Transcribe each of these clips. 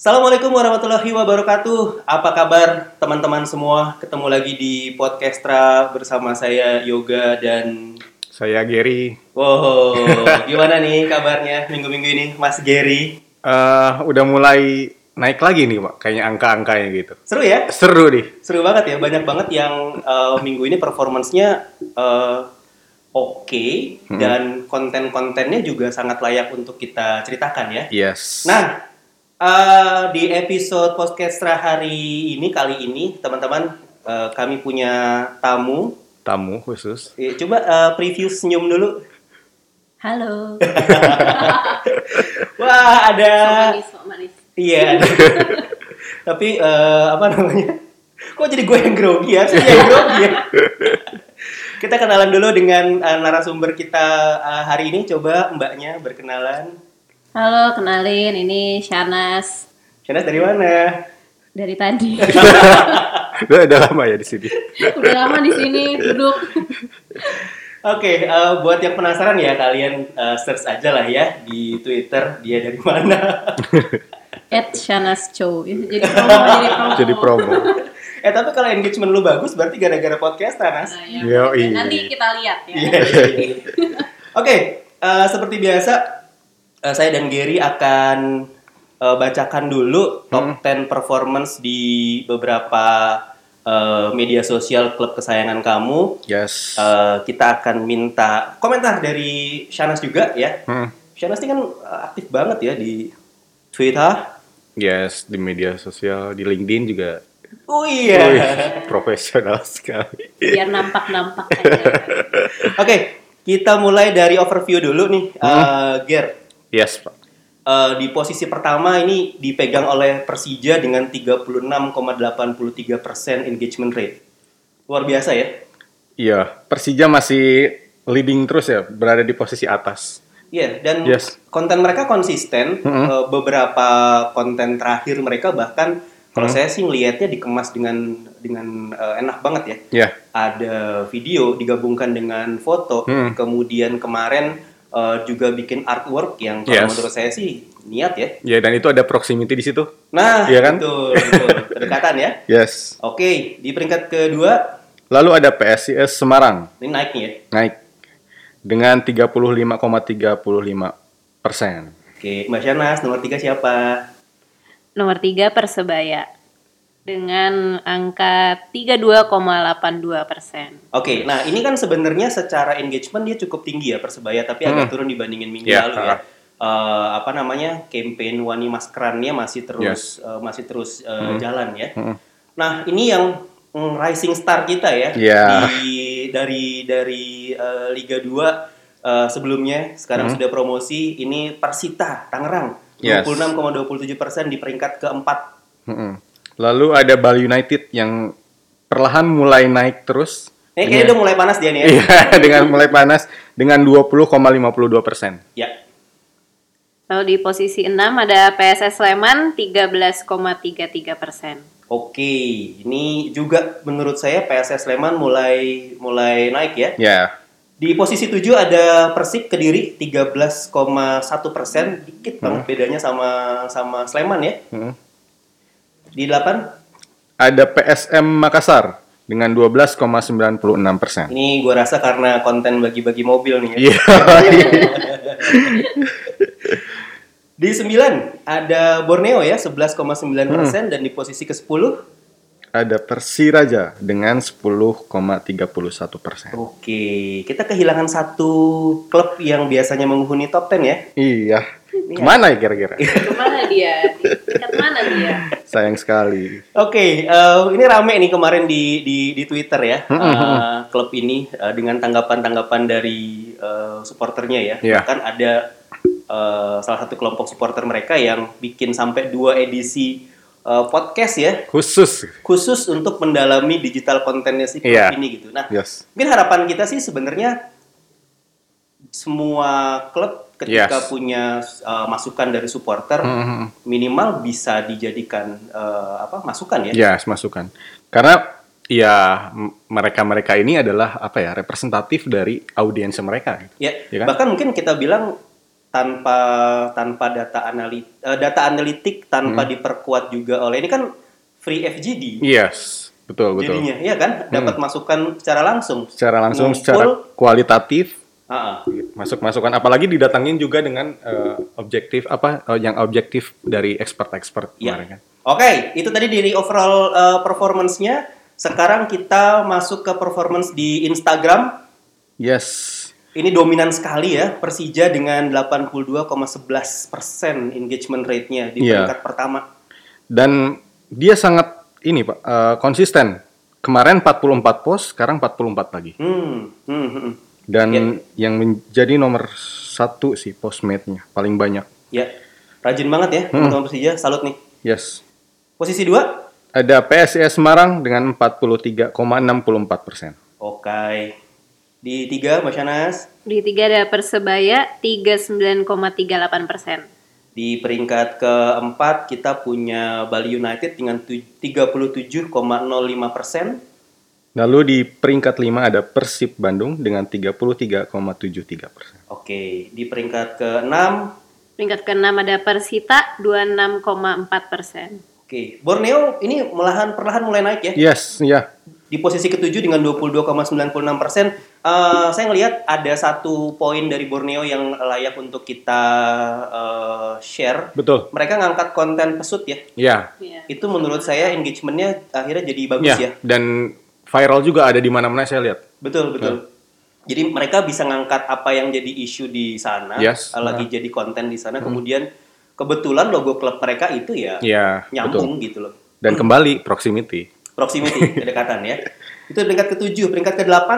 Assalamualaikum warahmatullahi wabarakatuh. Apa kabar teman-teman semua? Ketemu lagi di Podcastra bersama saya Yoga dan Saya Gary. Wow, gimana nih kabarnya minggu-minggu ini Mas Gary? Eh, udah mulai naik lagi nih, Pak. Kayaknya angka-angkanya gitu. Seru ya? Seru nih. Seru banget ya. Banyak banget yang eh, minggu ini performance-nya eh, oke dan konten-kontennya juga sangat layak untuk kita ceritakan ya. Yes. Nah, eh, di episode Podcastra hari ini kali ini teman-teman eh, kami punya tamu. tamu khusus. Eh, Coba eh, preview senyum dulu. Halo. Wah, ada Sok manis, sok manis. Iya. ada. Tapi eh, apa namanya? Kok jadi gue yang grogi ya? Saya yang grogi ya. kita kenalan dulu dengan eh, narasumber kita eh, hari ini. Coba mbaknya berkenalan. Halo, kenalin ini Shanas Shanas dari mana? dari tadi. Udah, udah lama ya di sini. Udah lama di sini duduk. Oke, eh, buat yang penasaran ya kalian eh, search aja lah ya di Twitter dia dari mana. At Shanas Chow. Jadi promo, jadi promo. Jadi promo. eh tapi kalau engagement lu bagus berarti gara-gara podcast Nas. Nah, ya. Nanti kita lihat ya. Iya. Oke, eh, seperti biasa eh, saya dan Gary akan eh, bacakan dulu top 10 performance di beberapa eh, media sosial klub kesayangan kamu. Yes. Eh, kita akan minta komentar dari Shanas juga ya. Hmm. Shanas ini kan aktif banget ya di Twitter. Yes, di media sosial, di LinkedIn juga. Oh iya. Wih, profesional sekali. Biar nampak-nampak aja. Oke, kita mulai dari overview dulu nih, eh, Ger. Yes, Pak. Eh, di posisi pertama ini dipegang oleh Persija dengan 36,83% engagement rate. Luar biasa ya. Iya, Persija masih leading terus ya, berada di posisi atas. Iya, dan Yes. konten mereka konsisten. Mm-mm. Eh, beberapa konten terakhir mereka bahkan kalau saya sih ngelihatnya dikemas dengan dengan eh, enak banget ya. Ya, Ada video digabungkan dengan foto, Hmm. kemudian kemarin eh, juga bikin artwork yang kalau Yes. menurut saya sih niat ya. ya dan itu ada proximity di situ. Nah, Iya kan? betul, betul. kedekatan ya. Yes. Oke, di peringkat kedua Lalu ada PSIS Semarang ini naik nih ya. naik dengan 35,35 persen. Oke, Mbak Shanas nomor tiga siapa? Nomor 3 Persebaya dengan angka 32,82 persen. Oke, nah ini kan sebenarnya secara engagement dia cukup tinggi ya Persebaya, tapi agak Hmm. turun dibandingin minggu Ya, lalu ya. Eh, apa namanya campaign Wani Maskerannya masih terus eh, masih terus eh, jalan ya. Hmm. Nah ini yang mm, rising star kita ya Ya. di dari dari eh, Liga 2 eh, sebelumnya sekarang Hmm. sudah promosi ini Persita Tangerang Yes. 26,27% di peringkat keempat. Mm-mm. Lalu ada Bali United yang perlahan mulai naik terus. Ini kayaknya udah mulai panas dia nih ya. Iya, dengan mulai panas dengan 20,52 persen. Ya. Lalu di posisi 6 ada PSS Sleman 13,33 persen. Oke, ini juga menurut saya PSS Sleman mulai mulai naik ya. Ya, Di posisi 7 ada Persik Kediri 13,1 persen, dikit banget bedanya sama sama Sleman ya. Mm. Di 8 ada PSM Makassar dengan 12,96 persen. ini gua rasa karena konten bagi-bagi mobil nih ya. Iya. Di 9 ada Borneo ya 11,9 persen dan di posisi ke-10 ada Persiraja dengan 10,31 persen. Oke, kita kehilangan satu klub yang biasanya menghuni top 10 ya. Iya. Ke mana ya kira-kira? Ke mana dia? Tingkat mana dia? Sayang sekali. Oke, eh, ini rame nih kemarin di di, di Twitter ya, eh, klub ini eh, dengan tanggapan-tanggapan dari eh, supporternya ya. Iya. Bahkan ada eh, salah satu kelompok supporter mereka yang bikin sampai dua edisi eh, podcast ya, Khusus. khusus untuk mendalami digital kontennya si Iya. ini gitu. Nah, Yes. mungkin harapan kita sih sebenarnya semua klub ketika Yes. punya uh, masukan dari supporter Mhm. minimal bisa dijadikan uh, apa masukan ya. Ya, masukan. Karena ya mereka-mereka ini adalah apa ya representatif dari audiens mereka. Ya, Iya kan? bahkan mungkin kita bilang tanpa tanpa data analit eh, data analitik tanpa diperkuat juga oleh ini kan free FGD Yes, betul betul. jadinya ya kan dapat masukan secara langsung Secara langsung, Ngumpul, secara kualitatif ah. masuk masukan apalagi didatangin juga dengan eh, objektif apa eh, yang objektif dari expert-expert Ya. kemarin kan. Oke, itu tadi dari overall uh, performance-nya. Sekarang kita masuk ke performance di Instagram. Yes. Ini dominan sekali ya, Persija dengan 82,11% engagement rate-nya di Iya. peringkat pertama. Dan dia sangat ini Pak, eh, konsisten. Kemarin 44 post, sekarang 44 lagi. Hmm, hmm, hmm. Dan Iya. yang menjadi nomor satu sih postmate-nya paling banyak. Ya, rajin banget ya Hmm. teman-teman Persija. Salut nih. Yes. Posisi dua, Ada PSIS Semarang dengan 43,64 persen. oke. Di tiga, Mbak Shanas. Di tiga ada Persebaya 39,38 persen. Di peringkat keempat kita punya Bali United dengan tu- 37,05 persen. Lalu di peringkat 5 ada Persib Bandung dengan 33,73 persen. Oke, di peringkat keenam Peringkat keenam ada Persita 26,4 persen. Oke, Borneo ini melahan perlahan mulai naik ya. Yes, ya. Di posisi ketujuh dengan 22,96 persen. Eh, saya ngelihat ada satu poin dari Borneo yang layak untuk kita eh, share. Betul. Mereka ngangkat konten pesut ya. Ya. Iya. Itu menurut saya engagementnya akhirnya jadi bagus Ya. ya. Dan viral juga ada di mana-mana saya lihat. Betul betul. Jadi mereka bisa ngangkat apa yang jadi isu di sana, Yes. eh, lagi jadi konten di sana. Kemudian kebetulan logo klub mereka itu ya Ya, betul. nyambung gitu loh. Dan kembali proximity. Proximity, kedekatan ya. Itu peringkat ketujuh, peringkat ke-8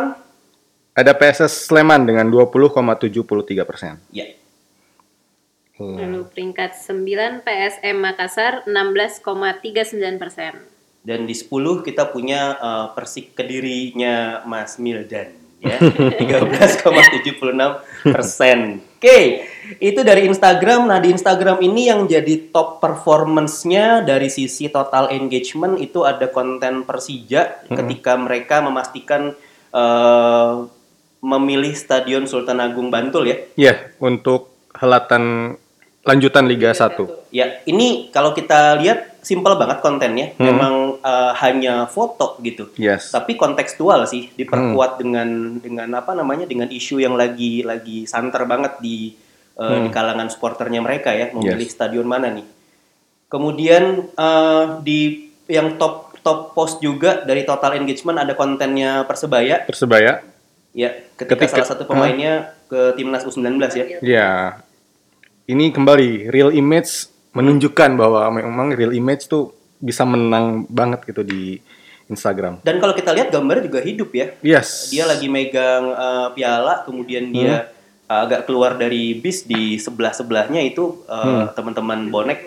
Ada PSS Sleman dengan 20,73 persen. ya. Lalu peringkat 9 PSM Makassar 16,39 persen. Dan di 10 kita punya eh, Persik Kedirinya Mas Mildan ya 13,76 persen. Oke, itu dari Instagram. Nah di Instagram ini yang jadi top performance-nya dari sisi total engagement itu ada konten Persija ketika mereka memastikan eh, memilih Stadion Sultan Agung Bantul ya. Ya, untuk helatan lanjutan Liga 1. Ya, ini kalau kita lihat simpel banget kontennya. Memang eh, hanya foto gitu. Yes. Tapi kontekstual sih, diperkuat dengan dengan apa namanya? dengan isu yang lagi lagi santer banget di eh, di kalangan supporternya mereka ya, memilih Yes. stadion mana nih. Kemudian eh, di yang top top post juga dari total engagement ada kontennya Persebaya Persebaya. ya, ketika, Ketika- salah satu pemainnya ke timnas U19 ya. Ya. Ini kembali real image menunjukkan bahwa memang real image tuh bisa menang banget gitu di Instagram. Dan kalau kita lihat gambarnya juga hidup ya. Yes. Dia lagi megang eh, piala, kemudian dia eh, agak keluar dari bis di sebelah sebelahnya itu eh, teman-teman bonek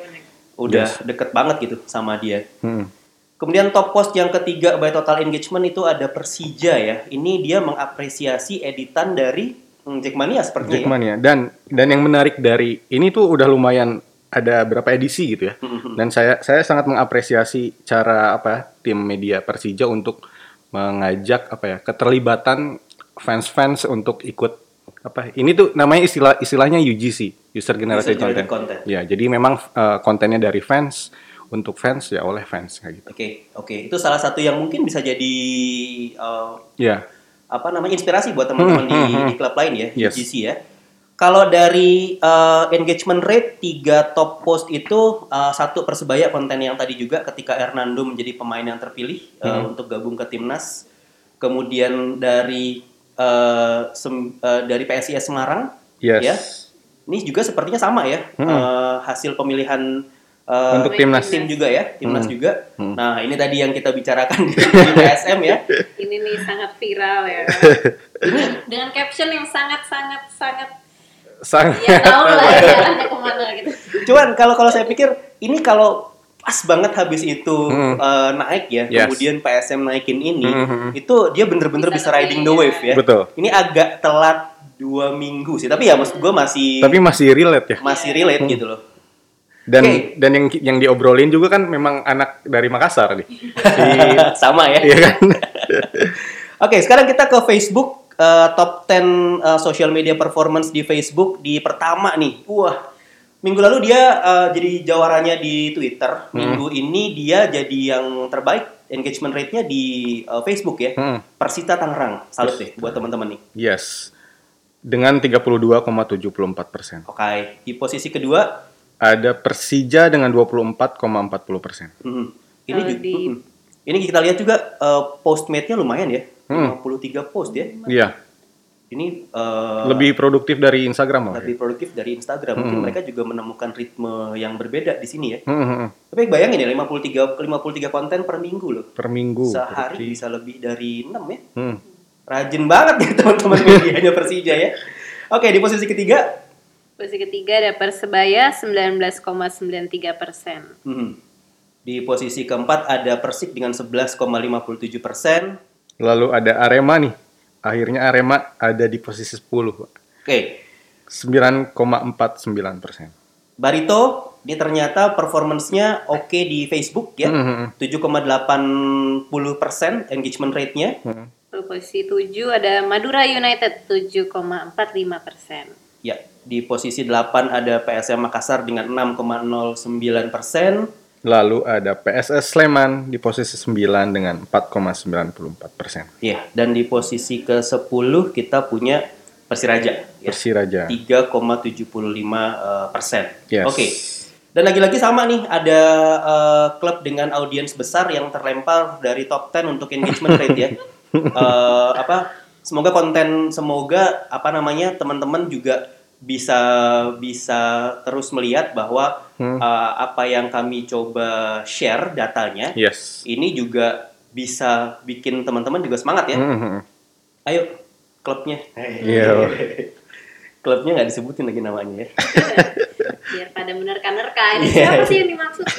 udah deket banget gitu sama dia. Hmm. Kemudian top post yang ketiga by total engagement itu ada Persija ya. Ini dia mengapresiasi editan dari hmm, Jackmania sepertinya. ya. Jackmania. Dan dan yang menarik dari ini tuh udah lumayan ada berapa edisi gitu ya. Dan saya saya sangat mengapresiasi cara apa tim media Persija untuk mengajak apa ya keterlibatan fans-fans untuk ikut apa ini tuh namanya istilah istilahnya UGC user generated User generated content. content. Ya, jadi memang eh, kontennya dari fans untuk fans ya oleh fans kayak gitu. Oke, oke. Itu salah satu yang mungkin bisa jadi eh, Ya. apa namanya inspirasi buat teman-teman di, di klub lain ya, Hmm, Yes. GC ya. Kalau dari uh, engagement rate tiga top post itu uh, satu persebaya konten yang tadi juga ketika Hernando menjadi pemain yang terpilih uh, Hmm. untuk gabung ke timnas. Kemudian dari uh, sem- uh, dari PSIS Semarang, Yes. ya. Ini juga sepertinya sama ya uh, hasil pemilihan uh, Hmm. Untuk timnas. tim juga ya, timnas Hmm. juga. Hmm. Nah ini tadi yang kita bicarakan di, di PSM ya. Ini nih sangat viral ya. Dengan caption yang sangat sangat sangat Sang ya tahu lah ya ke mana gitu. Cuman kalau kalau saya pikir ini kalau pas banget habis itu Hmm. eh, naik ya, Yes. kemudian PSM naikin ini, Hmm. itu dia bener-bener bisa, Bisa riding the wave ya. Betul. Ini agak telat dua minggu sih, tapi ya maksud gue masih Tapi masih relate ya. masih relate gitu loh. Dan Oke. dan yang yang diobrolin juga kan memang anak dari Makassar nih. Si Sama ya. iya kan? Oke, sekarang kita ke Facebook. Eh, top 10 eh, social media performance di Facebook di pertama nih. Wah, minggu lalu dia eh, jadi jawarannya di Twitter. Minggu ini dia jadi yang terbaik engagement rate-nya di eh, Facebook ya. Hmm. Persita Tangerang. Salut deh buat teman-teman nih. Yes. Dengan 32,74 persen. Oke, di posisi kedua Ada Persija dengan 24,40 persen. hmm, ini Kalau juga, di- hmm, ini kita lihat juga eh, postmate-nya lumayan ya. Hmm. 53 post ya. Iya. Ini eh, Lebih produktif dari Instagram malah. ya? lebih produktif dari Instagram. Mungkin mereka juga menemukan ritme yang berbeda di sini ya. Hmm, hmm, hmm. Tapi bayangin ya 53 53 konten per minggu loh. Per minggu. Sehari berarti. bisa lebih dari 6 ya. Hmm. Rajin banget ya teman-teman medianya Persija ya. Oke, di posisi ketiga Posisi ketiga ada Persebaya 19,93 persen. hmm, di posisi keempat ada Persik dengan 11,57 persen. Lalu ada Arema nih. Akhirnya Arema ada di posisi 10. Pak. Oke, 9,49 persen. Barito ini ternyata performance-nya oke di Facebook ya. Hmm, hmm, 7,80 persen engagement rate-nya. hmm. Lalu posisi 7 ada Madura United 7,45 persen. Ya, di posisi 8 ada PSM Makassar dengan 6,09 persen. Lalu ada PSS Sleman di posisi 9 dengan 4,94 persen. Ya, dan di posisi ke-10 kita punya Persiraja. Ya, Persiraja. 3,75 eh, persen. Yes. Oke. Dan lagi-lagi sama nih, ada eh, klub dengan audiens besar yang terlempar dari top 10 untuk engagement rate ya. Eh, apa? Semoga konten, semoga apa namanya teman-teman juga bisa bisa terus melihat bahwa Hmm. eh, apa yang kami coba share datanya Yes. ini juga bisa bikin teman-teman juga semangat ya. Hmm, hmm. Ayo klubnya. Iya. klubnya nggak disebutin lagi namanya ya. Biar pada menerka-nerka. Ini Iya. siapa sih yang dimaksud?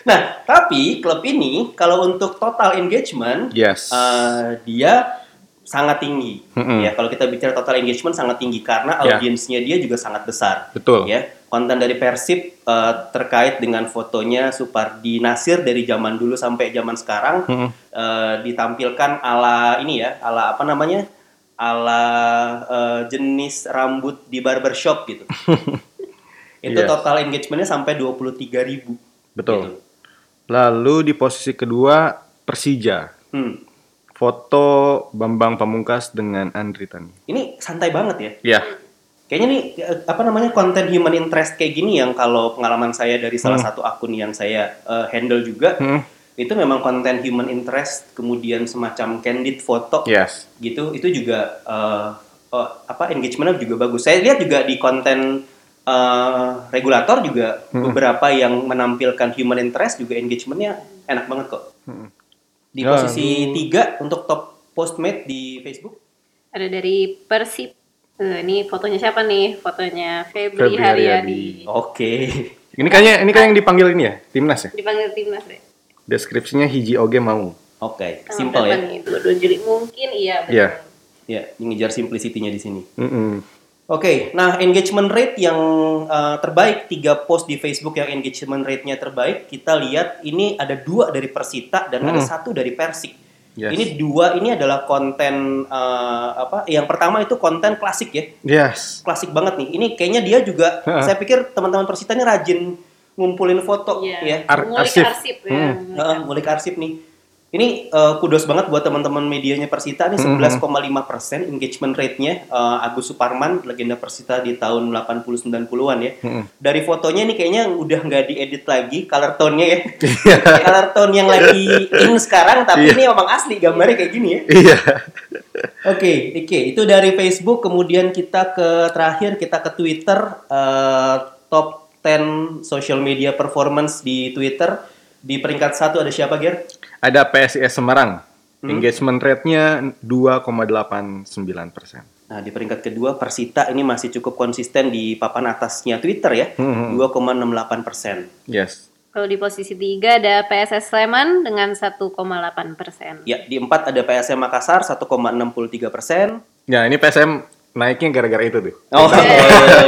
Nah, tapi klub ini kalau untuk total engagement Yes. eh, dia sangat tinggi. Mm-mm. Ya, kalau kita bicara total engagement sangat tinggi karena Ya. audiensnya dia juga sangat besar. Betul. Ya, konten dari Persib eh, terkait dengan fotonya Supardi Nasir dari zaman dulu sampai zaman sekarang Mm-mm. eh, ditampilkan ala ini ya, ala apa namanya? ala eh, jenis rambut di barbershop gitu. Itu Yes. total engagementnya sampai 23.000 ribu. Betul. Lalu di posisi kedua Persija. Hmm. Foto Bambang Pamungkas dengan Andri Tani. Ini santai banget ya. Ya. Kayaknya nih apa namanya konten human interest kayak gini yang kalau pengalaman saya dari salah satu akun yang saya eh, handle juga Hmm. itu memang konten human interest kemudian semacam candid foto Yes. gitu itu juga eh, eh, apa engagementnya juga bagus. Saya lihat juga di konten eh, regulator juga beberapa yang menampilkan human interest juga engagementnya enak banget kok. Hmm. Di posisi tiga untuk top postmate di Facebook. Ada dari Persib. Eh, ini fotonya siapa nih? Fotonya Febri Febri, Haryadi. Oke. Ini kayaknya ini kayak yang dipanggil ini ya, timnas ya. Dipanggil timnas deh. Deskripsinya hiji oge mau. Oke, Tanggal simple ya. nih? 22 Juli mungkin iya betul. Iya. Ya, ngejar simplicity-nya di sini. Mm-mm. Oke, nah engagement rate yang uh, terbaik tiga post di Facebook yang engagement rate-nya terbaik kita lihat ini ada dua dari Persita dan ada Hmm. satu dari Persik. Yes. Ini dua ini adalah konten uh, apa? Yang pertama itu konten klasik ya, Yes. klasik banget nih. Ini kayaknya dia juga, Heeh. saya pikir teman-teman Persita ini rajin ngumpulin foto Iya. ya. Ar- Ngulik arsip. arsip, ya. Hmm. Heeh, ngulik arsip nih. Ini uh, kudos banget buat teman-teman medianya Persita nih Hmm. 11,5 persen engagement rate-nya uh, Agus Suparman legenda Persita di tahun 80 90-an ya. Mm-mm. Dari fotonya nih kayaknya udah nggak diedit lagi color tone-nya ya. Iya. color tone yang lagi in sekarang tapi ini emang asli gambarnya kayak gini ya. Iya. Oke, oke itu dari Facebook kemudian kita ke terakhir kita ke Twitter uh, top 10 social media performance di Twitter di peringkat satu ada siapa Ger? Ada PSIS Semarang. Engagement rate-nya 2,89 persen. Nah, di peringkat kedua Persita ini masih cukup konsisten di papan atasnya Twitter ya, Hmm. 2,68 persen. Yes. Kalau di posisi 3 ada PSS Sleman dengan 1,8 persen. Ya, di empat ada PSM Makassar 1,63 persen. Ya ini PSM naiknya gara-gara itu tuh. Oh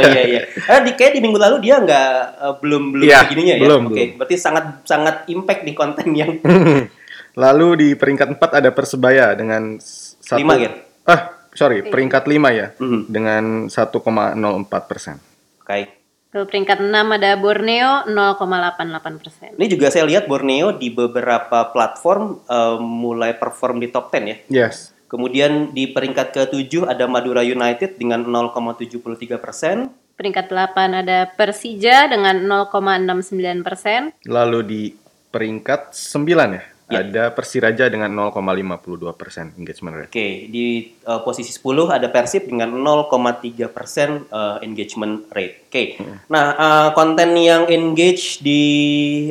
iya iya. Eh, di kayak di minggu lalu dia nggak eh, belum belum Iya, begininya ya. belum, Oke, belum. berarti sangat sangat impact di konten yang Lalu di peringkat 4 ada Persebaya dengan satu Lima, Ger. Ah, sorry peringkat 5 ya Mhm. dengan 1,04 persen. Oke. Lalu peringkat 6 ada Borneo 0,88 persen. Ini juga saya lihat Borneo di beberapa platform eh, mulai perform di top 10 ya. Yes. Kemudian di peringkat ke-7 ada Madura United dengan 0,73 persen. Peringkat 8 ada Persija dengan 0,69 persen. Lalu di peringkat 9 ya, Ya. ada Persiraja dengan 0,52 persen engagement rate. Oke, di eh, posisi 10 ada Persib dengan 0,3 persen eh, engagement rate. Oke, nah eh, konten yang engage di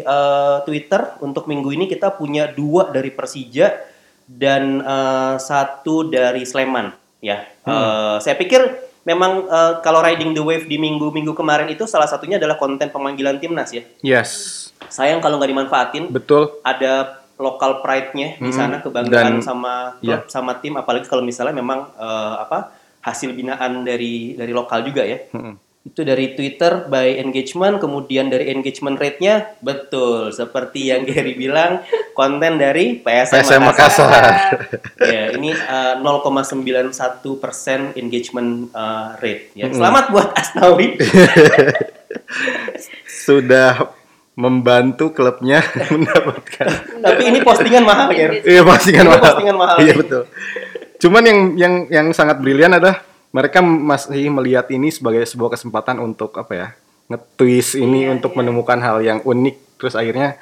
eh, Twitter untuk minggu ini kita punya dua dari Persija dan eh, satu dari Sleman. Ya, Eh, saya pikir memang eh, kalau riding the wave di minggu-minggu kemarin itu salah satunya adalah konten pemanggilan timnas ya. Yes, Sayang kalau nggak dimanfaatin. betul. ada local pride-nya di Hmm, sana kebanggaan dan- sama ya. klub sama tim apalagi kalau misalnya memang eh, apa hasil binaan dari dari lokal juga ya. Mm-mm. Itu dari Twitter by engagement kemudian dari engagement rate-nya betul seperti yang Gary bilang konten dari PSM, PSM Makassar. Makassar. ya, ini eh, 0,91 persen engagement eh, rate. Ya. Selamat buat Asnawi. Sudah membantu klubnya mendapatkan Tapi ini postingan mahal, Ger. Iya postingan Ini mahal. postingan mahal. Iya betul. Cuman yang yang yang sangat brilian adalah mereka masih melihat ini sebagai sebuah kesempatan untuk apa ya nge-twist ini Iya, untuk iya. menemukan hal yang unik terus akhirnya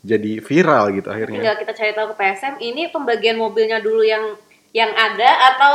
jadi viral gitu akhirnya. Tinggal kita cari tahu ke PSM ini pembagian mobilnya dulu yang yang ada atau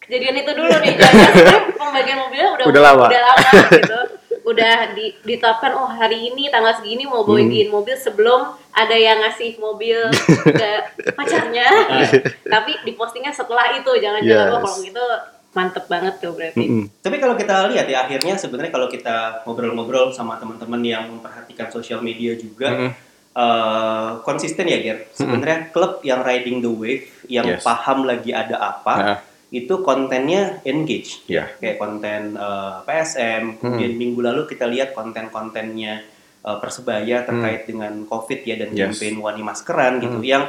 kejadian itu dulu nih. Jangan pembagian mobilnya udah Udah lama. udah lama gitu. Udah di, ditetapkan oh hari ini tanggal segini mau bagiin Hmm. mobil sebelum ada yang ngasih mobil ke pacarnya. Tapi dipostingnya setelah itu jangan-jangan Yes. oh kalau gitu mantep banget tuh berarti. Mm-mm. Tapi kalau kita lihat ya akhirnya sebenarnya kalau kita ngobrol-ngobrol sama teman-teman yang memperhatikan sosial media juga Mm-mm. eh, konsisten ya Ger. Sebenarnya klub yang riding the wave, yang Yes. paham lagi ada apa, Nah, itu kontennya engage. ya. Kayak konten eh, PSM, kemudian minggu lalu kita lihat konten-kontennya eh, Persebaya terkait dengan COVID ya dan Yes. campaign Wani Maskeran gitu. Yang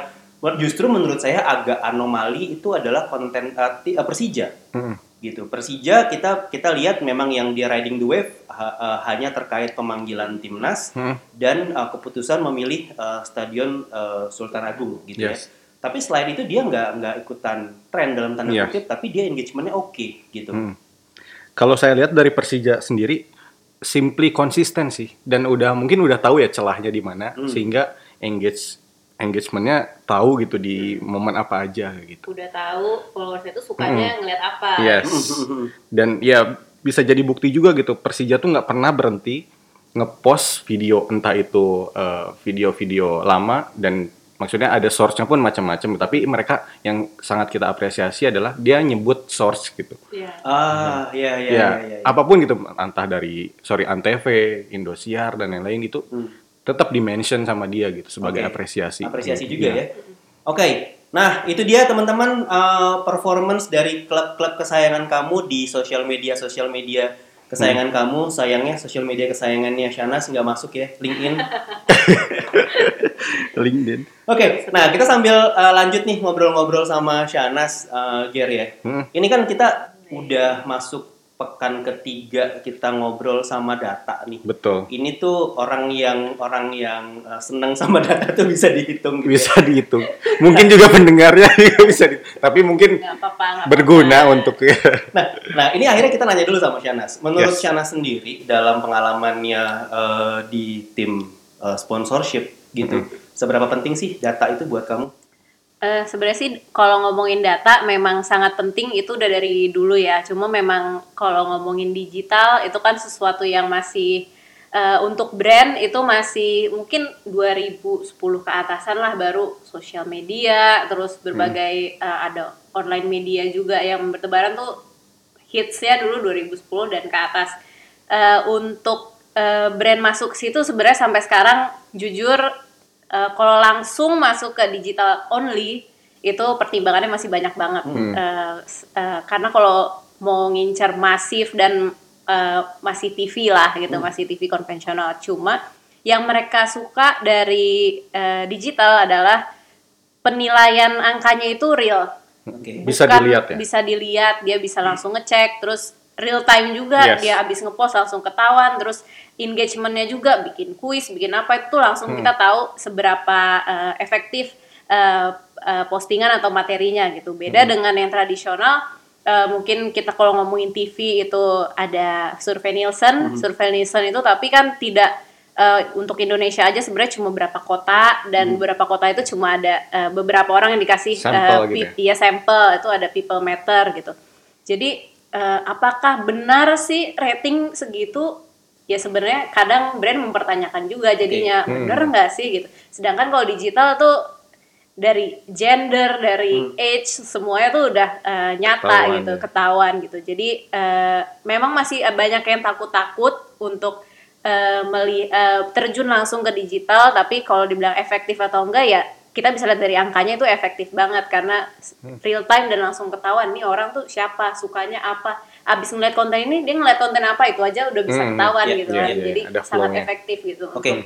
justru menurut saya agak anomali itu adalah konten eh, Persija Mm-mm. gitu. Persija kita kita lihat memang yang dia riding the wave ha- eh, hanya terkait pemanggilan timnas Mm. dan eh, keputusan memilih eh, stadion eh, Sultan Agung gitu ya. Tapi selain itu dia nggak nggak ikutan tren dalam tanda Yes. kutip, tapi dia engagementnya oke gitu. Mm. Kalau saya lihat dari Persija sendiri simply konsisten sih dan udah mungkin udah tahu ya celahnya di mana Hmm. sehingga engage engagementnya tahu gitu di momen apa aja gitu. Udah tahu followers itu sukanya ngeliat apa. Yes. Dan ya bisa jadi bukti juga gitu Persija tuh nggak pernah berhenti ngepost video entah itu eh, video-video lama dan maksudnya ada source-nya pun macam-macam tapi mereka yang sangat kita apresiasi adalah dia nyebut source gitu. Iya. Ah, ya ya ya, ya. ya, ya. apa pun gitu entah dari sorry Antv, Indosiar dan lain-lain itu Hmm. tetap dimention sama dia gitu sebagai Oke. apresiasi. Apresiasi Iya. juga ya. Oke. Nah, itu dia teman-teman eh, performance dari klub-klub kesayangan kamu di sosial media sosial media kesayangan kamu. Sayangnya sosial media kesayangannya Shanas nggak masuk ya, LinkedIn. LinkedIn. Oke, nah kita sambil uh, lanjut nih ngobrol-ngobrol sama Shanas, uh, Ger ya. Hmm. Ini kan kita udah masuk pekan ketiga kita ngobrol sama data nih. Betul. Ini tuh orang yang orang yang uh, seneng sama data tuh bisa dihitung. gitu. Bisa dihitung. Mungkin juga pendengarnya juga bisa di, tapi mungkin Nggak apa-apa. nggak berguna apa-apa. untuk ya. Nah, nah ini akhirnya kita nanya dulu sama Shanas. Menurut Yes. Shanas sendiri dalam pengalamannya uh, di tim uh, sponsorship gitu, seberapa penting sih data itu buat kamu? Eh, sebenarnya sih kalau ngomongin data memang sangat penting itu udah dari dulu ya. Cuma memang kalau ngomongin digital itu kan sesuatu yang masih eh, untuk brand itu masih mungkin 2010 ke atasan lah baru sosial media, terus berbagai eh, ada online media juga yang bertebaran tuh hitsnya dulu 2010 dan ke atas. Eh, untuk eh, brand masuk situ sebenarnya sampai sekarang jujur Eh, kalau langsung masuk ke digital only itu pertimbangannya masih banyak banget Eh, s- eh, karena kalau mau ngincer masif dan eh, masih TV lah gitu masih TV konvensional cuma yang mereka suka dari eh, digital adalah penilaian angkanya itu real. Bisa Bukan dilihat ya? Bisa dilihat, dia bisa langsung ngecek, terus real time juga Yes. dia abis ngepost langsung ketahuan, terus engagementnya juga bikin kuis, bikin apa itu langsung Hmm. kita tahu seberapa eh, efektif eh, eh, postingan atau materinya gitu. Beda Hmm. dengan yang tradisional, eh, mungkin kita kalau ngomongin TV itu ada survei Nielsen, Hmm. survei Nielsen itu tapi kan tidak eh, untuk Indonesia aja sebenarnya cuma beberapa kota dan beberapa kota itu cuma ada eh, beberapa orang yang dikasih Hmm. Sampel gitu pi- iya sampel itu ada people meter gitu. Jadi eh, apakah benar sih rating segitu? Ya sebenarnya kadang brand mempertanyakan juga jadinya Oke. bener nggak sih gitu. Sedangkan kalau digital tuh dari gender, dari age semuanya tuh udah eh, nyata Ketahuan gitu, ya. ketahuan gitu. Jadi eh, memang masih banyak yang takut-takut untuk eh, meli- eh, terjun langsung ke digital, tapi kalau dibilang efektif atau enggak ya kita bisa lihat dari angkanya itu efektif banget karena real time dan langsung ketahuan nih orang tuh siapa, sukanya apa. Abis ngeliat konten ini dia ngeliat konten apa itu aja udah bisa Hmm, ketahuan iya, gitu iya, kan. iya, Jadi ada sangat flow-nya. efektif gitu Oke. untuk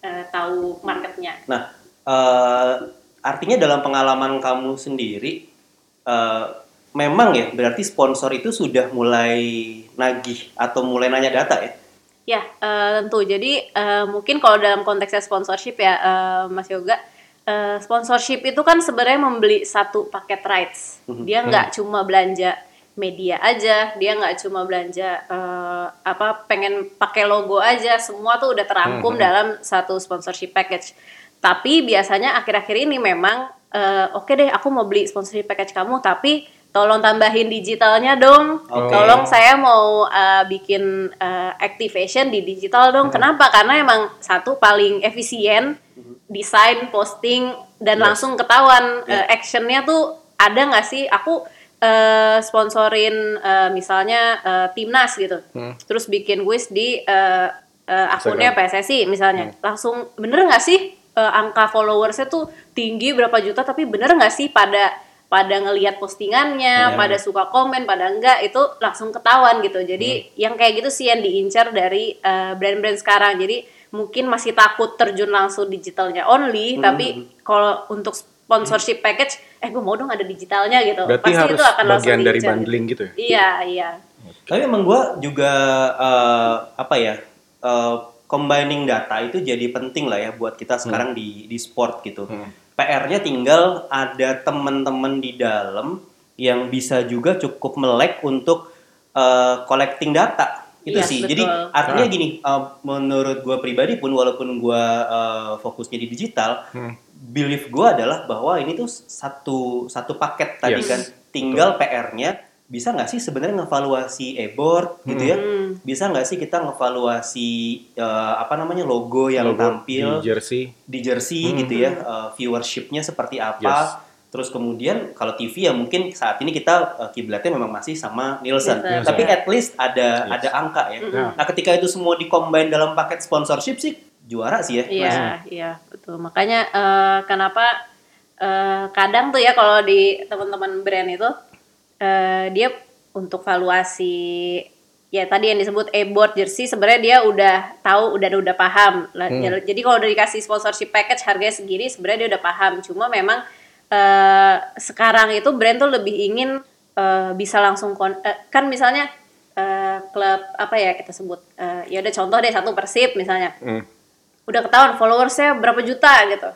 eh, tahu marketnya. Nah, eh, artinya dalam pengalaman kamu sendiri, eh, memang ya berarti sponsor itu sudah mulai nagih atau mulai nanya data ya? Ya, eh, tentu. Jadi eh, mungkin kalau dalam konteksnya sponsorship ya, eh, Mas Yoga, sponsorship itu kan sebenarnya membeli satu paket rights. Dia nggak cuma belanja media aja, dia nggak cuma belanja eh, apa pengen pakai logo aja, semua tuh udah terangkum dalam satu sponsorship package. Tapi biasanya akhir-akhir ini memang eh, oke deh, aku mau beli sponsorship package kamu, tapi tolong tambahin digitalnya dong. Oke. Tolong saya mau uh, bikin uh, activation di digital dong. Kenapa? Karena emang satu paling efisien desain, posting dan langsung ketahuan uh, actionnya tuh ada nggak sih? Aku uh, sponsorin uh, misalnya uh, timnas gitu, terus bikin quiz di uh, uh, akunnya PSSI misalnya, langsung bener nggak sih uh, angka followersnya tuh tinggi berapa juta? Tapi bener nggak sih pada pada ngelihat postingannya, Iya. pada suka komen, pada enggak itu langsung ketahuan gitu. Jadi yang kayak gitu sih yang diincar dari eh, brand-brand sekarang. Jadi mungkin masih takut terjun langsung digitalnya only, tapi kalau untuk sponsorship package, eh gue mau dong ada digitalnya gitu. Berarti harus langsung bagian dari diincar bundling gitu ya? Iya, iya. Tapi emang gue juga eh, apa ya eh, combining data itu jadi penting lah ya buat kita sekarang di di sport gitu. PR-nya tinggal ada teman-teman di dalam yang bisa juga cukup melek untuk eh, collecting data itu Yes, sih. betul. Jadi artinya Ah. gini, eh, menurut gue pribadi pun walaupun gue eh, fokusnya di digital, belief gue adalah bahwa ini tuh satu satu paket tadi Yes, kan. Tinggal PR-nya bisa nggak sih sebenarnya ngevaluasi e-board gitu ya? Hmm. Bisa nggak sih kita ngevaluasi eh, apa namanya logo yang Logo tampil di jersey. di jersey Hmm. gitu ya, eh, viewershipnya seperti apa? Yes. Terus kemudian kalau TV ya mungkin saat ini kita eh, kiblatnya memang masih sama Nielsen, Nielsen, tapi at least ada Yes. ada angka ya. Mm-mm. Nah ketika itu semua dikombin dalam paket sponsorship sih juara sih ya. Iya, Mas. iya, betul. Makanya eh, kenapa eh, kadang tuh ya kalau di teman-teman brand itu eh, dia untuk valuasi ya tadi yang disebut e-board jersey sebenarnya dia udah tahu udah udah paham. Lah, ya, Jadi kalau udah dikasih sponsorship package harganya segini sebenarnya dia udah paham. Cuma memang eh, sekarang itu brand tuh lebih ingin eh, bisa langsung kon- eh, kan misalnya eh, klub apa ya kita sebut eh, ya udah contoh deh satu persib misalnya Hmm. Udah ketahuan followersnya berapa juta gitu.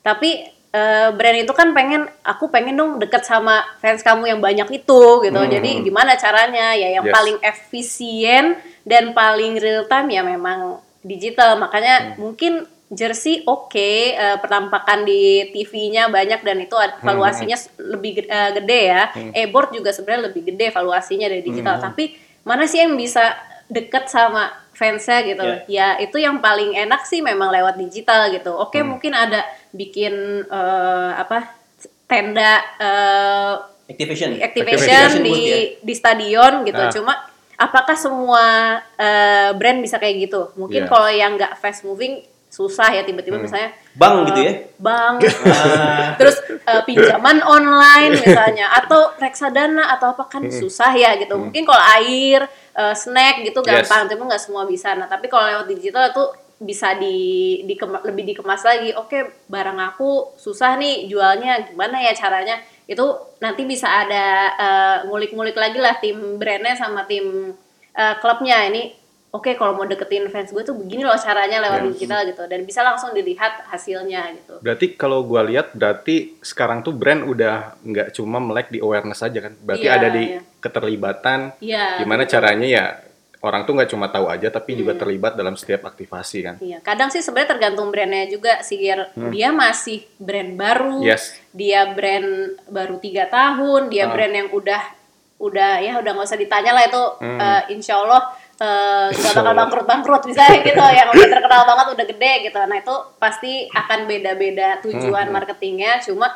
Tapi eh, brand itu kan pengen aku pengen dong deket sama fans kamu yang banyak itu gitu. Jadi gimana caranya? Ya yang Yes. paling efisien dan paling real time ya memang digital. Makanya mungkin jersey oke eh, penampakan di TV-nya banyak dan itu ad- valuasinya s- lebih ge- eh, gede ya. E-board juga sebenarnya lebih gede valuasinya dari digital. Tapi mana sih yang bisa deket sama fansnya gitu Yeah. ya itu yang paling enak sih memang lewat digital gitu oke mungkin ada bikin eh, apa tenda eh, Activation. activation booth di ya. di stadion gitu Ah. cuma apakah semua eh, brand bisa kayak gitu mungkin Iya. kalau yang nggak fast moving susah ya tiba-tiba misalnya Bank gitu eh, ya? bank terus eh, pinjaman online misalnya atau reksadana atau apa kan susah ya gitu. Mungkin kalau air eh, snack gitu Yes. gampang cuma nggak semua bisa. Nah tapi kalau lewat digital tuh bisa di, dikema- lebih dikemas lagi. Oke barang aku susah nih jualnya gimana ya caranya? Itu nanti bisa ada eh, ngulik-ngulik lagi lah tim brandnya sama tim eh, klubnya. Ini oke kalau mau deketin fans gue tuh begini loh caranya lewat Yes. digital gitu dan bisa langsung dilihat hasilnya gitu Berarti kalau gua lihat berarti sekarang tuh brand udah nggak cuma melek di awareness aja kan. Berarti Iya, ada di iya. keterlibatan. Iya. Gimana caranya ya orang tuh nggak cuma tahu aja tapi Hmm. juga terlibat dalam setiap aktivasi kan. Iya, kadang sih sebenarnya tergantung brandnya juga sih. Gear. Dia masih brand baru, Hmm. Yes. dia brand baru tiga tahun, dia Ah. brand yang udah udah ya udah nggak usah ditanya lah itu eh, insya Allah eh, nggak Insya bakal bangkrut bangkrut misalnya gitu yang udah terkenal banget udah gede gitu. Nah itu pasti akan beda-beda tujuan marketingnya. Cuma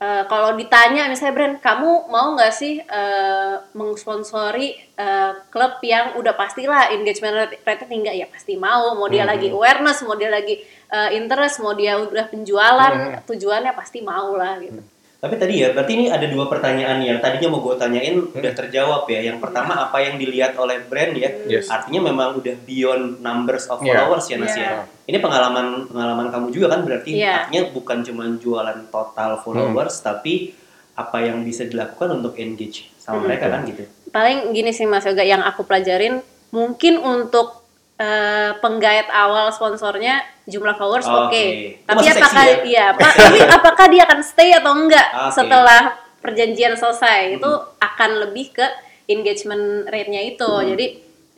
eh, kalau ditanya misalnya brand kamu mau nggak sih eh, mengsponsori eh, klub yang udah pastilah engagement rate tinggi? Ya pasti mau. Mau dia lagi awareness mau dia lagi eh, interest mau dia udah penjualan tujuannya pasti mau lah gitu Tapi tadi ya, berarti ini ada dua pertanyaan yang tadinya mau gue tanyain udah terjawab ya. Yang pertama apa yang dilihat oleh brand ya, Yes. artinya memang udah beyond numbers of Yeah. followers ya Nas Yeah. ya. Ini pengalaman pengalaman kamu juga kan berarti Yeah. artinya bukan cuma jualan total followers, tapi apa yang bisa dilakukan untuk engage sama mereka kan gitu. paling gini sih Mas Yoga yang aku pelajarin mungkin untuk eh, penggait awal sponsornya jumlah followers Oke. oke Itu tapi masih apakah ya? iya Pak, tapi apakah dia akan stay atau enggak Oke. setelah perjanjian selesai itu akan lebih ke engagement rate-nya itu jadi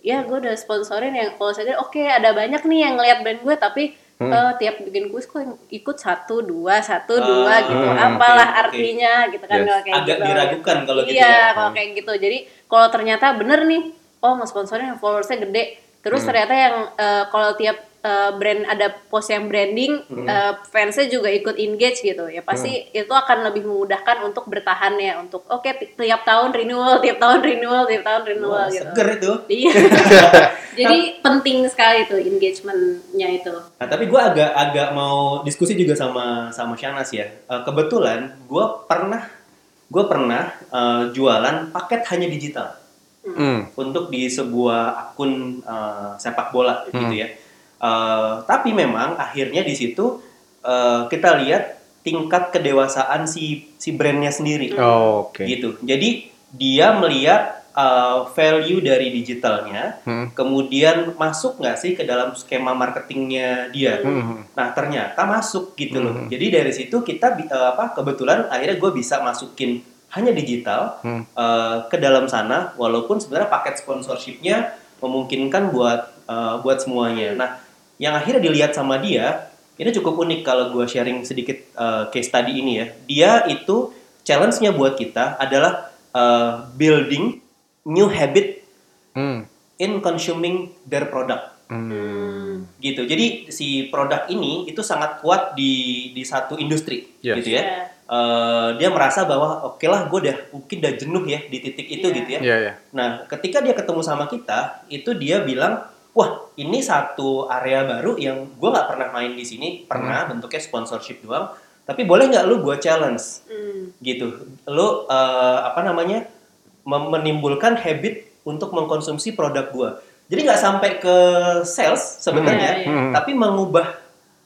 ya gue udah sponsorin yang kalau saya oke ada banyak nih yang ngeliat brand gue tapi eh, tiap bikin kuis kok ikut satu dua satu dua Ah, gitu hmm, apalah oke, oke. artinya gitu kan Yes. kalau kayak Agak gitu diragukan kalau gitu iya ya. kalau kayak gitu jadi kalau ternyata bener nih oh nge-sponsorin followersnya gede terus ternyata yang eh, kalau tiap eh, brand ada post yang branding eh, fansnya juga ikut engage gitu. Ya pasti itu akan lebih memudahkan untuk bertahan ya untuk oke ti- tiap tahun renewal tiap tahun renewal tiap tahun renewal Wah, gitu. seger itu. iya. Jadi penting sekali tuh engagementnya itu. Nah, tapi gue agak agak mau diskusi juga sama sama Shanas ya. Eh, kebetulan gue pernah gue pernah eh, jualan paket hanya digital Hmm. untuk di sebuah akun eh, sepak bola gitu ya. Eh, tapi memang akhirnya di situ eh, kita lihat tingkat kedewasaan si si brandnya sendiri Oh, Oke. gitu. Jadi dia melihat uh, value dari digitalnya, Hmm. kemudian masuk nggak sih ke dalam skema marketingnya dia. Hmm. Nah ternyata masuk gitu loh. Hmm. Jadi dari situ kita uh, apa kebetulan akhirnya gue bisa masukin hanya digital Hmm. uh, ke dalam sana, walaupun sebenarnya paket sponsorshipnya memungkinkan buat uh, buat semuanya. Nah yang akhirnya dilihat sama dia ini cukup unik kalau gue sharing sedikit uh, case study ini ya. Dia itu challenge-nya buat kita adalah uh, building new habit Hmm. in consuming their product Hmm. gitu. Jadi si produk ini itu sangat kuat di di satu industri Yes. gitu ya. Iya. Eh, dia merasa bahwa oke lah gue udah mungkin udah jenuh ya di titik itu Iya. gitu ya. Iya, iya. Nah, ketika dia ketemu sama kita, itu dia bilang, wah ini satu area baru yang gue nggak pernah main di sini, pernah bentuknya sponsorship doang. Tapi boleh nggak lu gue challenge Hmm. gitu? Lu eh, apa namanya menimbulkan habit untuk mengkonsumsi produk gue. Jadi nggak sampai ke sales sebenarnya, Hmm, iya. tapi mengubah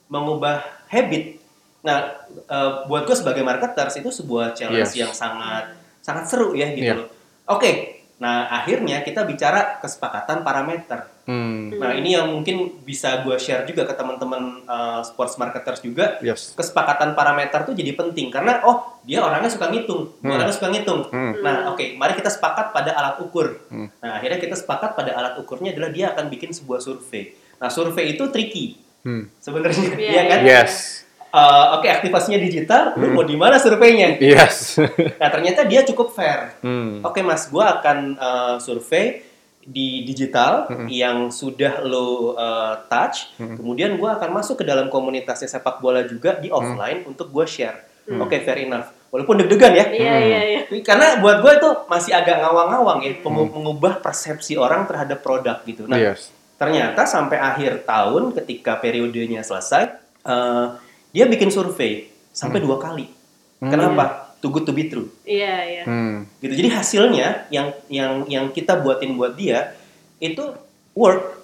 mengubah habit. Nah, eh, buat gue sebagai marketers itu sebuah challenge Yes. yang sangat sangat seru ya gitu Iya. loh. Oke, nah akhirnya kita bicara kesepakatan parameter. Hmm. Nah ini yang mungkin bisa gue share juga ke teman-teman uh, sports marketers juga. Yes. Kesepakatan parameter tuh jadi penting karena oh dia orangnya suka ngitung, Hmm. orangnya suka ngitung. Hmm. Nah oke, mari kita sepakat pada alat ukur. Hmm. Nah akhirnya kita sepakat pada alat ukurnya adalah dia akan bikin sebuah survei. Nah survei itu tricky Hmm. sebenarnya, Iya, ya kan? Yes. Uh, oke aktivasinya digital, lu Hmm. mau di mana surveinya? Yes. Nah ternyata dia cukup fair. Hmm. Oke mas, gue akan uh, survei di digital Hmm. yang sudah lo uh, touch, Hmm. kemudian gue akan masuk ke dalam komunitasnya sepak bola juga di offline untuk gue share. Hmm. Oke, fair enough. Walaupun deg-degan ya, iya Hmm. iya iya karena buat gue itu masih agak ngawang-ngawang ya, Hmm. mengu- mengubah persepsi orang terhadap produk gitu. Nah, Yes. ternyata sampai akhir tahun ketika periodenya selesai, uh, dia bikin survei sampai dua kali. Hmm. Kenapa? Too good to be true iya iya Hmm. gitu jadi hasilnya yang yang yang kita buatin buat dia itu work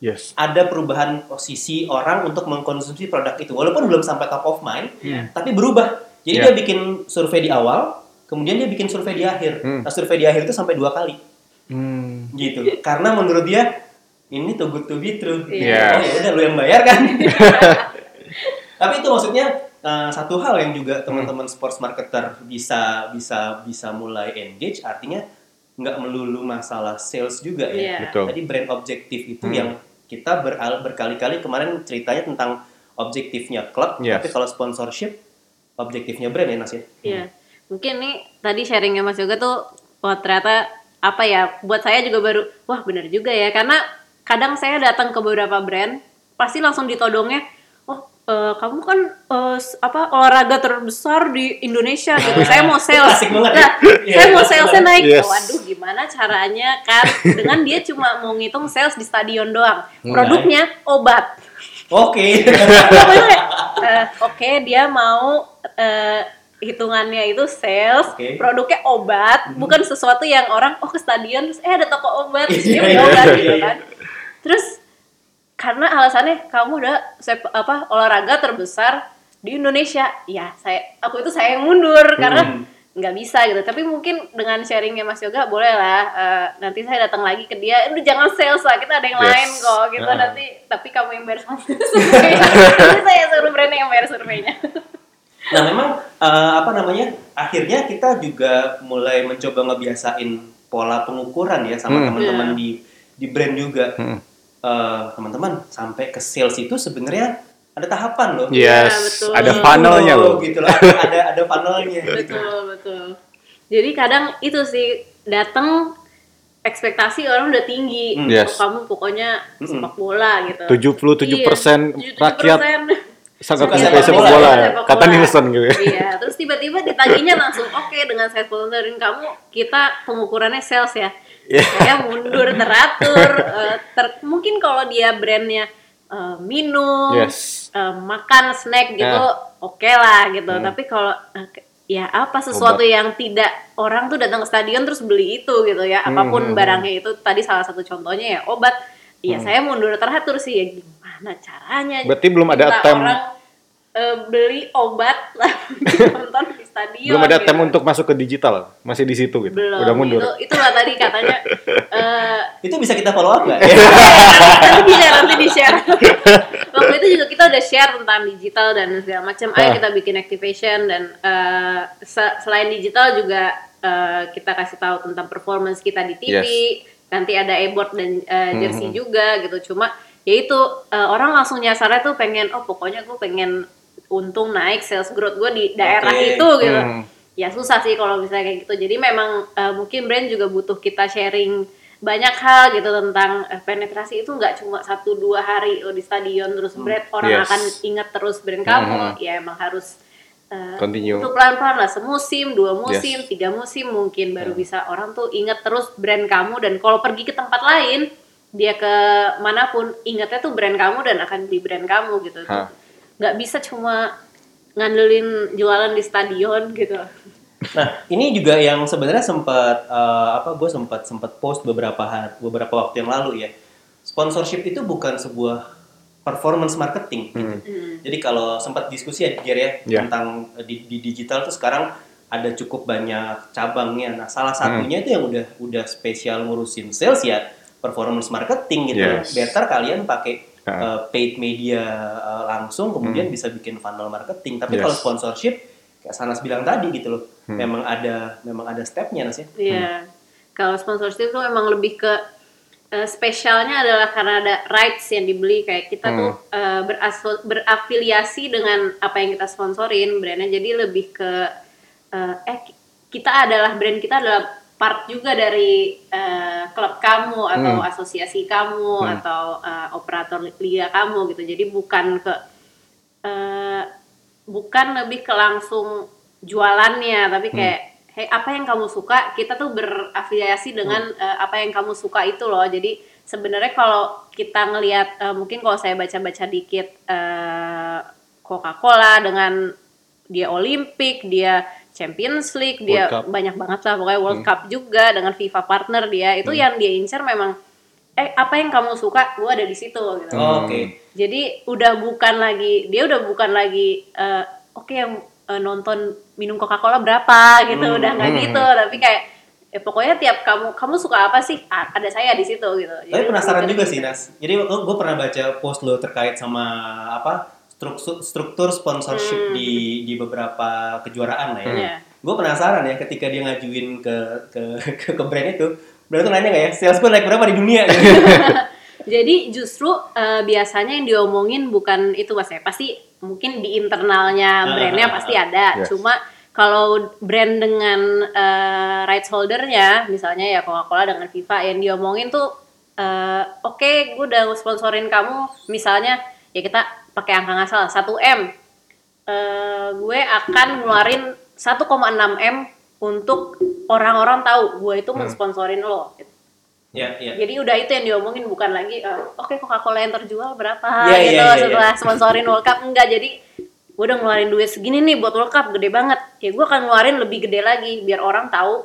Yes. ada perubahan posisi orang untuk mengkonsumsi produk itu walaupun belum sampai top of mind Iya. tapi berubah Jadi Iya. dia bikin survei di awal, kemudian dia bikin survei di akhir. Hmm. Nah, survei di akhir itu sampai dua kali, Hmm. gitu. Karena menurut dia ini too good to be true. Iya. Oh ya udah lu yang bayar kan. Tapi itu maksudnya eh, satu hal yang juga teman-teman sports marketer bisa bisa bisa mulai engage, artinya nggak melulu masalah sales juga ya. Iya. Betul. Tadi brand objektif itu Hmm. yang kita beral- berkali-kali kemarin ceritanya tentang objektifnya klub, Yes. tapi kalau sponsorship objektifnya brand ya Nas ya. Iya. Mungkin nih tadi sharingnya Mas Yoga tuh wah ternyata apa ya buat saya juga baru wah bener juga ya karena kadang saya datang ke beberapa brand pasti langsung ditodongnya oh eh, kamu kan eh, s- apa olahraga terbesar di Indonesia gitu. Saya mau sales. Banget. Ya. nah Iya, saya mau salesnya naik. Yes. waduh gimana caranya kan? Dengan dia cuma mau ngitung sales di stadion doang. Mulai. produknya obat. Oke. Pokoknya kayak, eh, oke dia mau eh, hitungannya itu sales, Oke. produknya obat, bukan sesuatu yang orang oh ke stadion terus eh ada toko obat, terus dia Iya, beli iya, obat iya, gitu kan. Terus karena alasannya kamu udah sep- apa olahraga terbesar di Indonesia, ya saya aku itu saya yang mundur karena Hmm. nggak bisa gitu. Tapi mungkin dengan sharingnya Mas Yoga boleh lah. eh, nanti saya datang lagi ke dia, udah jangan sales lah, kita ada yang Yes. lain kok gitu Ah. nanti. Tapi kamu yang bayar surveinya, Nanti saya suruh brandnya yang bayar surveinya. Nah memang eh, apa namanya akhirnya kita juga mulai mencoba ngebiasain pola pengukuran ya sama Hmm. teman-teman Iya. di di brand juga. Hmm. Eh, teman-teman sampai ke sales itu sebenarnya ada tahapan loh. Iya, Yes, betul. ada funnelnya loh. Gitu loh. Ada ada, funnelnya. gitu. betul betul. Jadi kadang itu sih datang ekspektasi orang udah tinggi. Hmm. Yes. Oh, kamu pokoknya Mm-mm. sepak bola gitu. 77% Iya, 77%. rakyat sangat Suka menyukai sepak sepak bola. ya. sepak Kata bola. Nielsen gitu. ya. Iya, terus tiba-tiba ditagihnya langsung oke dengan saya sponsorin kamu, kita pengukurannya sales ya. Iya. Saya mundur teratur. eh, ter- mungkin kalau dia brandnya eh, minum, Yes. eh, makan snack gitu, Nah. oke lah gitu. Hmm. Tapi kalau ke- ya apa sesuatu yang tidak orang tuh datang ke stadion terus beli itu gitu ya, Hmm, apa pun hmm, barangnya itu tadi salah satu contohnya ya obat. Ya Hmm. saya mundur teratur sih ya gimana caranya? Berarti belum ada attempt- orang eh, beli obat lah nonton di stadion. Belum ada gitu. tem untuk masuk ke digital, masih di situ gitu. Belum. Udah mundur. Itu, itulah tadi katanya. eh Itu bisa kita follow up nggak? nanti di share nanti di share waktu itu juga kita udah share tentang digital dan segala macam ayo Ah. kita bikin activation dan eh, se- selain digital juga eh, kita kasih tahu tentang performance kita di TV nanti ada e-board dan eh, jersey Mhm. juga gitu cuma ya itu eh, orang langsung nyasarnya tuh pengen oh pokoknya gue pengen untung naik sales growth gue di daerah Oke. itu gitu Hmm. ya susah sih kalau misalnya kayak gitu jadi memang eh, mungkin brand juga butuh kita sharing banyak hal gitu tentang eh, penetrasi itu nggak cuma satu dua hari oh, di stadion terus brand orang Yes. akan ingat terus brand kamu Mhm. ya emang harus eh, Continue. itu pelan-pelan lah semusim dua musim Yes. tiga musim mungkin baru bisa orang tuh ingat terus brand kamu dan kalau pergi ke tempat lain dia ke mana pun ingatnya tuh brand kamu dan akan beli brand kamu gitu Hah. Nggak bisa cuma ngandelin jualan di stadion gitu Nah, ini juga yang sebenarnya sempat eh, apa gue sempat sempat post beberapa hari, beberapa waktu yang lalu ya. Sponsorship itu bukan sebuah performance marketing. gitu. Hmm. Jadi kalau sempat diskusi ya Ger ya Ya. tentang eh, di, di digital tuh sekarang ada cukup banyak cabangnya. Nah, salah satunya itu yang udah udah spesial ngurusin sales ya performance marketing gitu. Yes. Better kalian pakai Eh, paid media eh, langsung kemudian bisa bikin funnel marketing. Tapi Yes. kalau sponsorship kayak Sanas bilang tadi gitu loh. Hmm. Memang ada memang ada stepnya Nas ya. Iya. Kalau sponsorship tuh memang lebih ke eh, spesialnya adalah karena ada rights yang dibeli kayak kita tuh eh, beraso- berafiliasi dengan apa yang kita sponsorin brandnya jadi lebih ke eh, eh ki- kita adalah brand kita adalah part juga dari eh, klub kamu atau Hmm. asosiasi kamu Hmm. atau eh, operator liga kamu gitu. Jadi bukan ke eh, bukan lebih ke langsung jualannya tapi kayak hey apa yang kamu suka? Kita tuh berafiliasi dengan eh, apa yang kamu suka itu loh. Jadi sebenarnya kalau kita ngelihat eh, mungkin kalau saya baca-baca dikit eh, Coca-Cola dengan dia Olimpik dia Champions League dia World Cup. banyak banget lah pokoknya World Cup juga dengan FIFA partner dia itu yang dia incer memang eh apa yang kamu suka gua ada di situ gitu Oh, Oke. jadi udah bukan lagi dia udah bukan lagi eh, oke yang eh, nonton minum Coca-Cola berapa gitu Hmm. udah nggak Hmm. gitu tapi kayak ya pokoknya tiap kamu kamu suka apa sih ada saya di situ gitu Tapi Jadi, penasaran juga sih Nas. Jadi gue pernah baca post lo terkait sama apa struktur, struktur sponsorship Hmm. di di beberapa kejuaraan lah ya. Iya. Gue penasaran ya ketika dia ngajuin ke ke ke, ke brand itu, brand itu nanya nggak ya sales gue naik berapa di dunia? Gitu. Jadi justru eh, biasanya yang diomongin bukan itu mas ya, pasti mungkin di internalnya Ah, brandnya ah, ah, pasti ada. Yes. Cuma kalau brand dengan eh, rights holdernya, misalnya ya Coca-Cola dengan FIFA yang diomongin tuh, eh, oke, gue udah sponsorin kamu, misalnya ya kita pakai angka ngasal 1 m, Eh, gue akan ngeluarin 1,6 m untuk orang-orang tahu gue itu mensponsorin lo. ya, ya. Jadi udah itu yang diomongin bukan lagi eh, oke Coca-Cola yang terjual berapa Iya, gitu iya, iya, setelah sponsorin World Cup. Enggak jadi gue udah ngeluarin duit segini nih buat World Cup gede banget. Ya gue akan ngeluarin lebih gede lagi biar orang tahu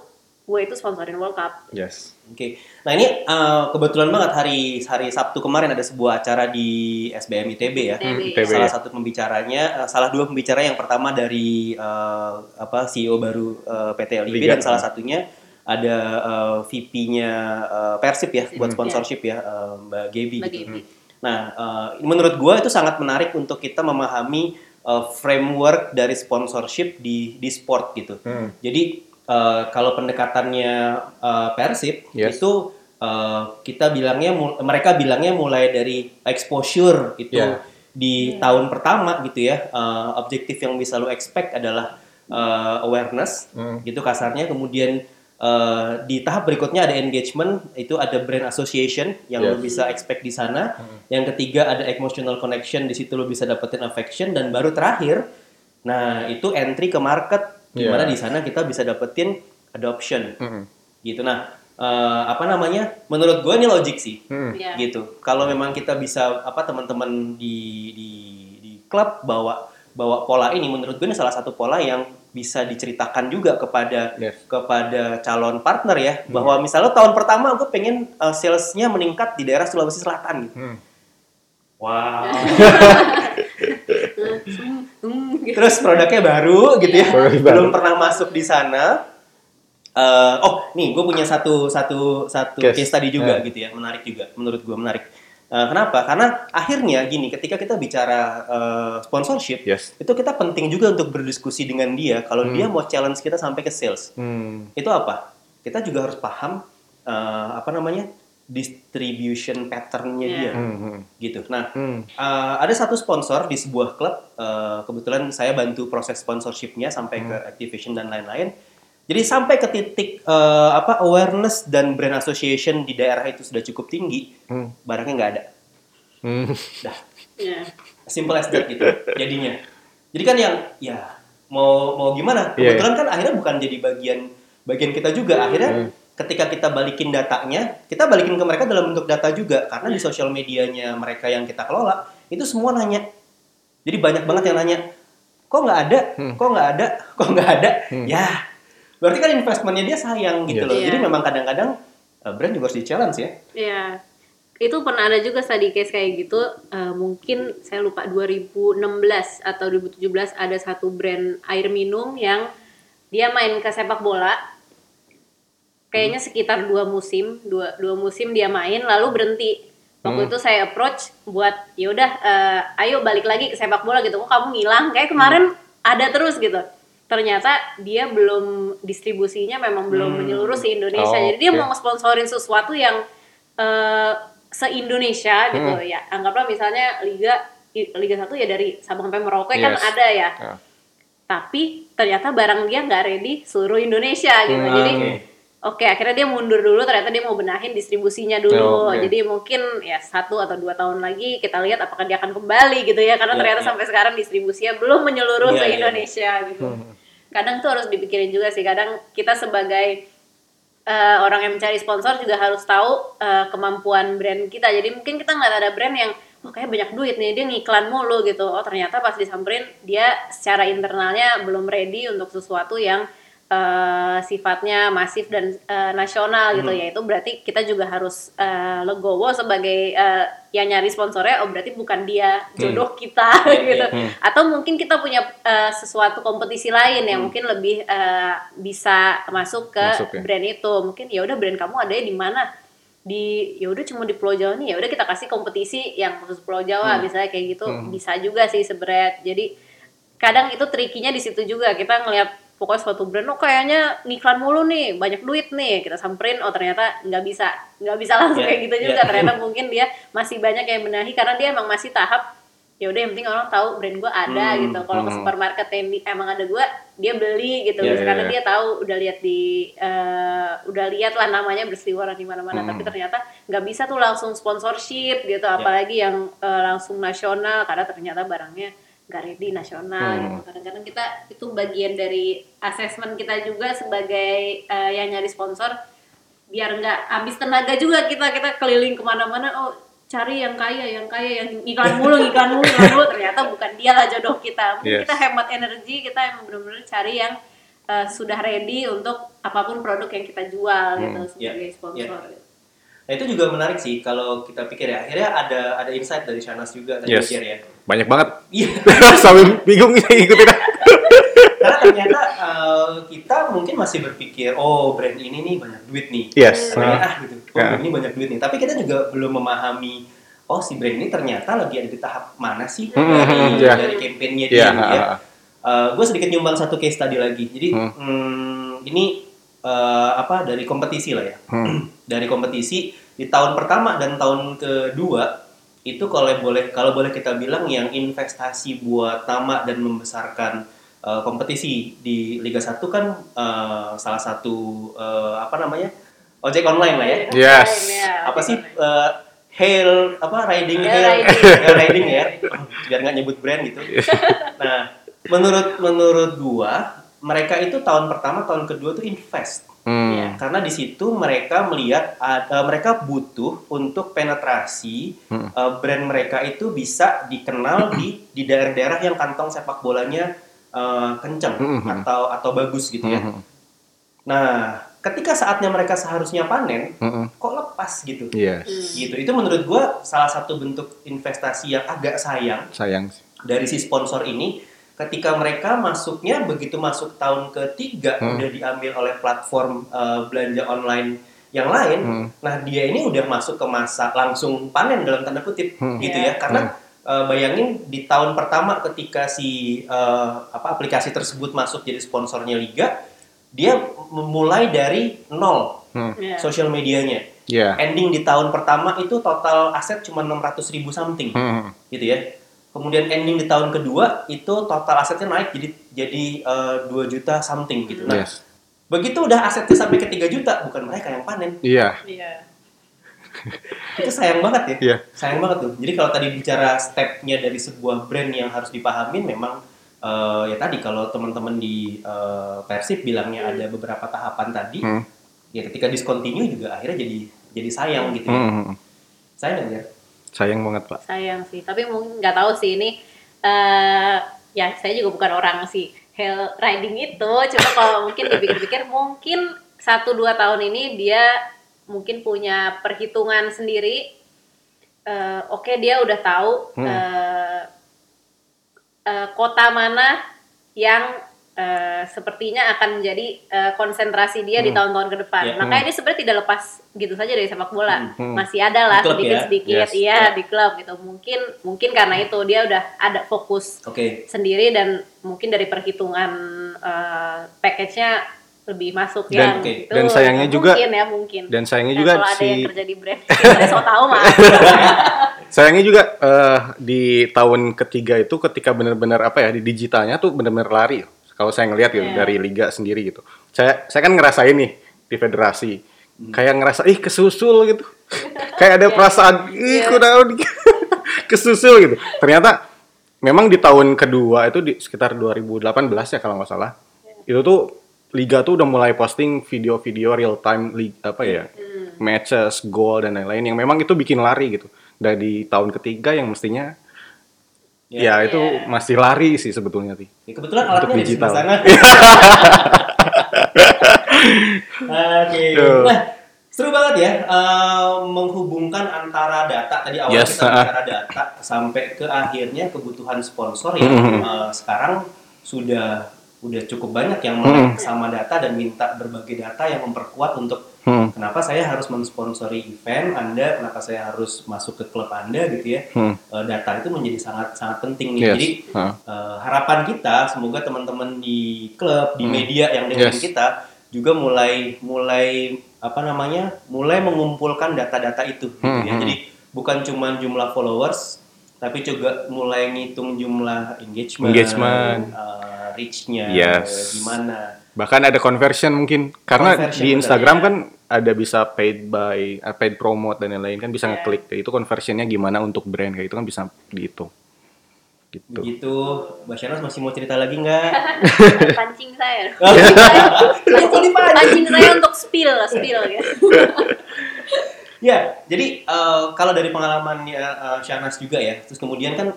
gue itu sponsorin World Cup Yes. Oke. Nah ini eh, kebetulan banget hari hari Sabtu kemarin ada sebuah acara di SBM ITB ya. ITB. ITB. Salah ya. satu pembicaranya, eh, salah dua pembicara yang pertama dari eh, apa CEO baru eh, PT LIB Liga. dan salah satunya ada eh, VP-nya eh, Persib ya buat sponsorship ya eh, Mbak Gaby. Mbak gitu. Gaby. Nah eh, menurut gua itu sangat menarik untuk kita memahami framework dari sponsorship di di sport gitu. Hmm. Jadi eh, kalau pendekatannya eh, Persib Yes. itu eh, kita bilangnya mereka bilangnya mulai dari exposure itu Yeah. di tahun pertama gitu ya. Eh, objektif yang bisa lo expect adalah eh, awareness Hmm. gitu kasarnya. Kemudian eh, di tahap berikutnya ada engagement, itu ada brand association yang lo Yes. bisa expect di sana. Yang ketiga ada emotional connection, di situ lo bisa dapetin affection dan baru terakhir nah itu entry ke market gimana Yeah. di sana kita bisa dapetin adoption Hmm. gitu. Nah, eh, apa namanya? Menurut gue ini logik sih. Hmm. Iya. Gitu. Kalau memang kita bisa apa teman-teman di di di klub bawa bawa pola ini menurut gue ini salah satu pola yang bisa diceritakan juga kepada Yes. kepada calon partner ya bahwa misalnya tahun pertama gue pengen uh, salesnya meningkat di daerah Sulawesi Selatan gitu. Hmm. Wow. Hmm, gitu. Terus produknya baru gitu ya, baru. belum pernah masuk di sana. Eh, oh, nih gue punya satu satu satu Case. case tadi juga Ya. gitu ya, menarik juga, menurut gue menarik. Eh, kenapa? Karena akhirnya gini, ketika kita bicara eh, sponsorship, Yes. itu kita penting juga untuk berdiskusi dengan dia. Kalau dia mau challenge kita sampai ke sales, Hmm. itu apa? Kita juga harus paham eh, apa namanya distribution patternnya Ya. dia, Hmm. hmm. gitu. Nah, Hmm. Uh, ada satu sponsor di sebuah klub. uh, kebetulan saya bantu proses sponsorshipnya sampai ke activation dan lain-lain. Jadi sampai ke titik uh, apa awareness dan brand association di daerah itu sudah cukup tinggi, Hmm. barangnya nggak ada. Hmm. Dah, Ya. simple as that gitu jadinya. Jadi kan yang ya mau mau gimana? Iya, Kebetulan kan akhirnya bukan jadi bagian bagian kita juga. Akhirnya Hmm. Ketika kita balikin datanya, kita balikin ke mereka dalam bentuk data juga karena di sosial medianya mereka yang kita kelola itu semua nanya. Jadi banyak banget yang nanya, kok nggak ada, Hmm. kok nggak ada, kok nggak ada. Hmm. Ya, berarti kan investmentnya dia sayang gitu Iya. loh. Iya. Jadi memang kadang-kadang uh, brand juga harus di challenge ya. Ya, itu pernah ada juga tadi case kayak gitu. eh, mungkin saya lupa 2016 atau 2017 ada satu brand air minum yang dia main ke sepak bola. Kayaknya sekitar dua musim, dua, dua musim dia main lalu berhenti. Waktu Hmm. itu saya approach buat ya udah eh, ayo balik lagi ke sepak bola gitu. Kok kamu ngilang? Kayak kemarin ada terus gitu. Ternyata dia belum distribusinya memang belum Hmm. menyeluruh se Indonesia. Oh, Jadi dia oke. mau sponsorin sesuatu yang eh, se-Indonesia gitu Hmm. ya. Anggaplah misalnya liga Liga 1 ya dari Sabang sampai Merauke kan Yes. ada ya. Ya. Tapi ternyata barang dia nggak ready seluruh Indonesia gitu. Hmm, Jadi oke. Oke, akhirnya dia mundur dulu. Ternyata dia mau benahin distribusinya dulu. Oh, oke. Jadi mungkin ya satu atau dua tahun lagi kita lihat apakah dia akan kembali gitu ya. Karena Iya, ternyata iya. sampai sekarang distribusinya belum menyeluruh se iya, iya. Indonesia gitu. Kadang tuh harus dipikirin juga sih. Kadang kita sebagai eh, orang yang mencari sponsor juga harus tahu eh, kemampuan brand kita. Jadi mungkin kita nggak ada brand yang oh kayak banyak duit nih dia ngiklan mulu gitu. Oh ternyata pas disamperin dia secara internalnya belum ready untuk sesuatu yang eh, sifatnya masif dan eh, nasional gitu Hmm. ya. Itu berarti kita juga harus eh, legowo sebagai eh, yang nyari sponsornya oh berarti bukan dia jodoh kita Iya, gitu. Iya. atau mungkin kita punya eh, sesuatu kompetisi lain yang Hmm. mungkin lebih eh, bisa masuk ke Masuk ya. brand itu. Mungkin ya udah brand kamu ada di mana? Di ya udah cuma di Pulau Jawa nih. Ya udah kita kasih kompetisi yang khusus Pulau Jawa Hmm. misalnya kayak gitu. Bisa juga sih sebenarnya. Jadi kadang itu trikinya di situ juga. Kita ngelihat pokoknya suatu brand oh kayaknya ngiklan mulu nih banyak duit nih kita samperin oh ternyata nggak bisa nggak bisa langsung Yeah, kayak gitu juga yeah. ternyata mungkin dia masih banyak yang benahi karena dia emang masih tahap ya udah yang penting orang tahu brand gua ada Hmm, gitu kalau ke hmm. supermarket yang di- emang ada gua dia beli gitu Yeah, yeah, karena yeah. dia tahu udah lihat di eh, udah lihat lah namanya berseliweran di mana-mana Hmm. tapi ternyata nggak bisa tuh langsung sponsorship gitu Ya. apalagi yang eh, langsung nasional karena ternyata barangnya nggak ready nasional Hmm. gitu kadang-kadang kita itu bagian dari asesmen kita juga sebagai eh, yang nyari sponsor biar nggak habis tenaga juga kita kita keliling ke mana-mana oh cari yang kaya yang kaya yang iklan mulu iklan mulu iklan mulu ternyata bukan dia lah jodoh kita Mungkin Yes. kita hemat energi kita emang benar-benar cari yang eh, sudah ready untuk apa pun produk yang kita jual gitu sebagai Iya, sponsor Nah itu juga menarik sih kalau kita pikir ya. Akhirnya ada ada insight dari Shanas juga tadi Yes. Ya. Banyak banget. Iya. Sampai bingung ikutin. Karena ternyata eh, kita mungkin masih berpikir, oh brand ini nih banyak duit nih. Yes. Nah. ah gitu. Oh, Ya. brand ini banyak duit nih. Tapi kita juga belum memahami, oh si brand ini ternyata lagi ada di tahap mana sih Hmm, dari, hmm, ya. dari campaignnya Iya. dia. ya. ah, gue sedikit nyumbang satu case tadi lagi. Jadi Hmm. hmm, ini eh, apa dari kompetisi lah ya. Hmm. dari kompetisi di tahun pertama dan tahun kedua itu kalau boleh kalau boleh kita bilang yang investasi buat nama dan membesarkan eh, kompetisi di Liga 1 kan eh, salah satu eh, apa namanya ojek online lah ya. Yes. Ya, apa sih eh, hail apa riding Hail hail, riding. hail riding ya. Biar nggak nyebut brand gitu. Nah menurut menurut gua mereka itu tahun pertama tahun kedua tuh invest Hmm. karena di situ mereka melihat ada mereka butuh untuk penetrasi Hmm. eh, brand mereka itu bisa dikenal di di daerah-daerah yang kantong sepak bolanya eh, kenceng Hmm. atau atau bagus gitu ya. Hmm. Nah, ketika saatnya mereka seharusnya panen, Hmm. kok lepas gitu. Yes. Gitu. Itu menurut gua salah satu bentuk investasi yang agak sayang Sayang dari si sponsor ini ketika mereka masuknya begitu masuk tahun ketiga Hmm. udah diambil oleh platform eh, belanja online yang lain Hmm. nah dia ini udah masuk ke masa langsung panen dalam tanda kutip Hmm. gitu Ya. ya karena eh, bayangin di tahun pertama ketika si eh, apa aplikasi tersebut masuk jadi sponsornya liga dia memulai dari nol Hmm. Ya. sosial medianya Ya. ending di tahun pertama itu total aset cuma 600 ribu something Hmm. gitu ya. Kemudian ending di tahun kedua itu total asetnya naik jadi jadi eh, 2 juta something gitu. Nah, Yes. begitu udah asetnya sampai ke 3 juta, bukan mereka yang panen. Iya. Iya. Itu sayang banget ya. Iya. Sayang banget tuh. Jadi kalau tadi bicara stepnya dari sebuah brand yang harus dipahamin memang eh, ya tadi kalau teman-teman di eh, Persib bilangnya ada beberapa tahapan tadi, Hmm. ya ketika discontinue juga akhirnya jadi jadi sayang gitu ya. Hmm. Sayang ya. Sayang banget, Pak. sayang sih tapi mungkin nggak tahu sih ini eh ya saya juga bukan orang si hell riding itu cuma kalau mungkin dipikir-pikir mungkin satu dua tahun ini dia mungkin punya perhitungan sendiri Eh, oke dia udah tahu Hmm. eh, eh, kota mana yang eh, sepertinya akan menjadi eh, konsentrasi dia di Hmm. tahun-tahun ke depan. Ya. Makanya dia sebenarnya tidak lepas gitu saja dari sepak bola. Hmm. Masih ada lah Di ya? sedikit-sedikit Yes. iya Ya. di klub gitu. Mungkin mungkin karena itu dia udah ada fokus Oke. sendiri dan mungkin dari perhitungan eh, package-nya lebih masuk Dan- yang oke. itu. dan sayangnya juga- mungkin ya mungkin. Dan sayangnya Dan juga kalau ada yang si kerja di brand, saya so tahu mah. sayangnya juga eh, di tahun ketiga itu ketika benar-benar apa ya di digitalnya tuh benar-benar lari. Kalau saya ngelihat gitu Iya. dari liga sendiri gitu. Saya saya kan ngerasain nih di federasi. Kayak ngerasa ih kesusul gitu. Kayak ada Iya. perasaan ih kudaun kesusul gitu. Ternyata memang di tahun kedua itu di sekitar 2018 ya kalau nggak salah. Itu tuh liga tuh udah mulai posting video-video real time li- apa ya matches, goal dan lain-lain yang memang itu bikin lari gitu. Dari tahun ketiga yang mestinya ya, itu Iya. masih lari sih sebetulnya sih. Ya, kebetulan Untuk alatnya di digital. sebelah sana. Oke. Tuh. Nah, seru banget ya eh, menghubungkan antara data tadi awal Yes, kita bicara data sampai ke akhirnya kebutuhan sponsor yang Mhm. eh, sekarang sudah udah cukup banyak yang Mhm. melek sama data dan minta berbagai data yang memperkuat untuk Hmm. kenapa saya harus mensponsori event Anda, kenapa saya harus masuk ke klub Anda gitu ya. Hmm. Eh, data itu menjadi sangat sangat penting nih. Yes. Jadi Hah. Eh, harapan kita semoga teman-teman di klub di Hmm. media yang dengerin Yes. kita juga mulai mulai apa namanya mulai mengumpulkan data-data itu gitu Hmm, ya hmm. jadi bukan cuma jumlah followers tapi juga mulai ngitung jumlah engagement, Engagement. eh, reach-nya Yes. gimana Bahkan ada conversion mungkin karena Conversion, di Instagram ya. kan ada bisa paid by eh, paid promote dan lain-lain kan bisa Iya. ngeklik kayak itu conversionnya gimana untuk brand kayak itu kan bisa dihitung gitu. begitu. Mbak Shanas masih mau cerita lagi nggak? Pancing saya. Pancing, pancing saya untuk spill spill gitu Ya, jadi eh, kalau dari pengalamannya eh, Shanas juga ya, terus kemudian kan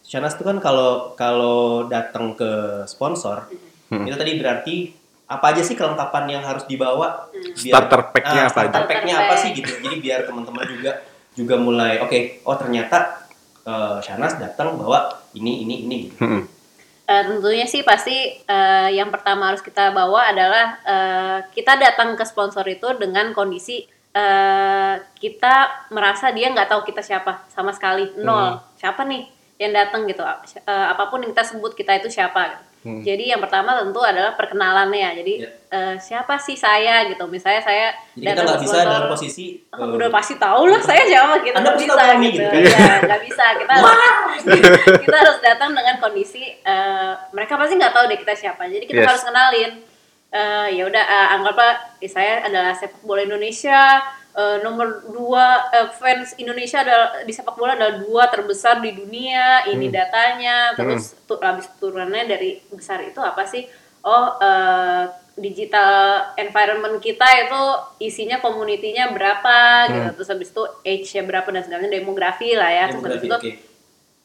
Shanas itu kan kalau kalau datang ke sponsor Hmm. itu tadi berarti apa aja sih kelengkapan yang harus dibawa? Starter pack-nya Ah, apa starter aja? pack-nya apa sih gitu? Jadi biar teman-teman juga juga mulai oke, oh ternyata eh, Shanas datang bawa ini ini ini gitu. Hmm. Eh, tentunya sih pasti eh, yang pertama harus kita bawa adalah eh, kita datang ke sponsor itu dengan kondisi eh, kita merasa dia nggak tahu kita siapa sama sekali nol siapa nih yang datang gitu Eh, apa pun yang kita sebut kita itu siapa gitu. Hmm. jadi yang pertama tentu adalah perkenalannya jadi Ya. eh, siapa sih saya gitu? Misalnya saya Jadi kita nggak bisa dalam posisi Oh, eh, udah pasti tahu lah saya siapa gitu Anda bisa tahu kami gitu, ya nggak bisa. Kita harus, kita harus datang dengan kondisi eh, mereka pasti nggak tahu deh kita siapa. Jadi kita Yes. harus kenalin. Eh, ya udah eh, anggaplah saya adalah sepak bola Indonesia eh, nomor dua eh, fans Indonesia adalah di sepak bola adalah dua terbesar di dunia ini datanya. Terus tu, habis turunannya dari besar itu apa sih? Oh eh, digital environment kita itu isinya community-nya berapa gitu. Terus habis itu age-nya berapa dan segalanya demografi lah ya. Terus habis itu oke.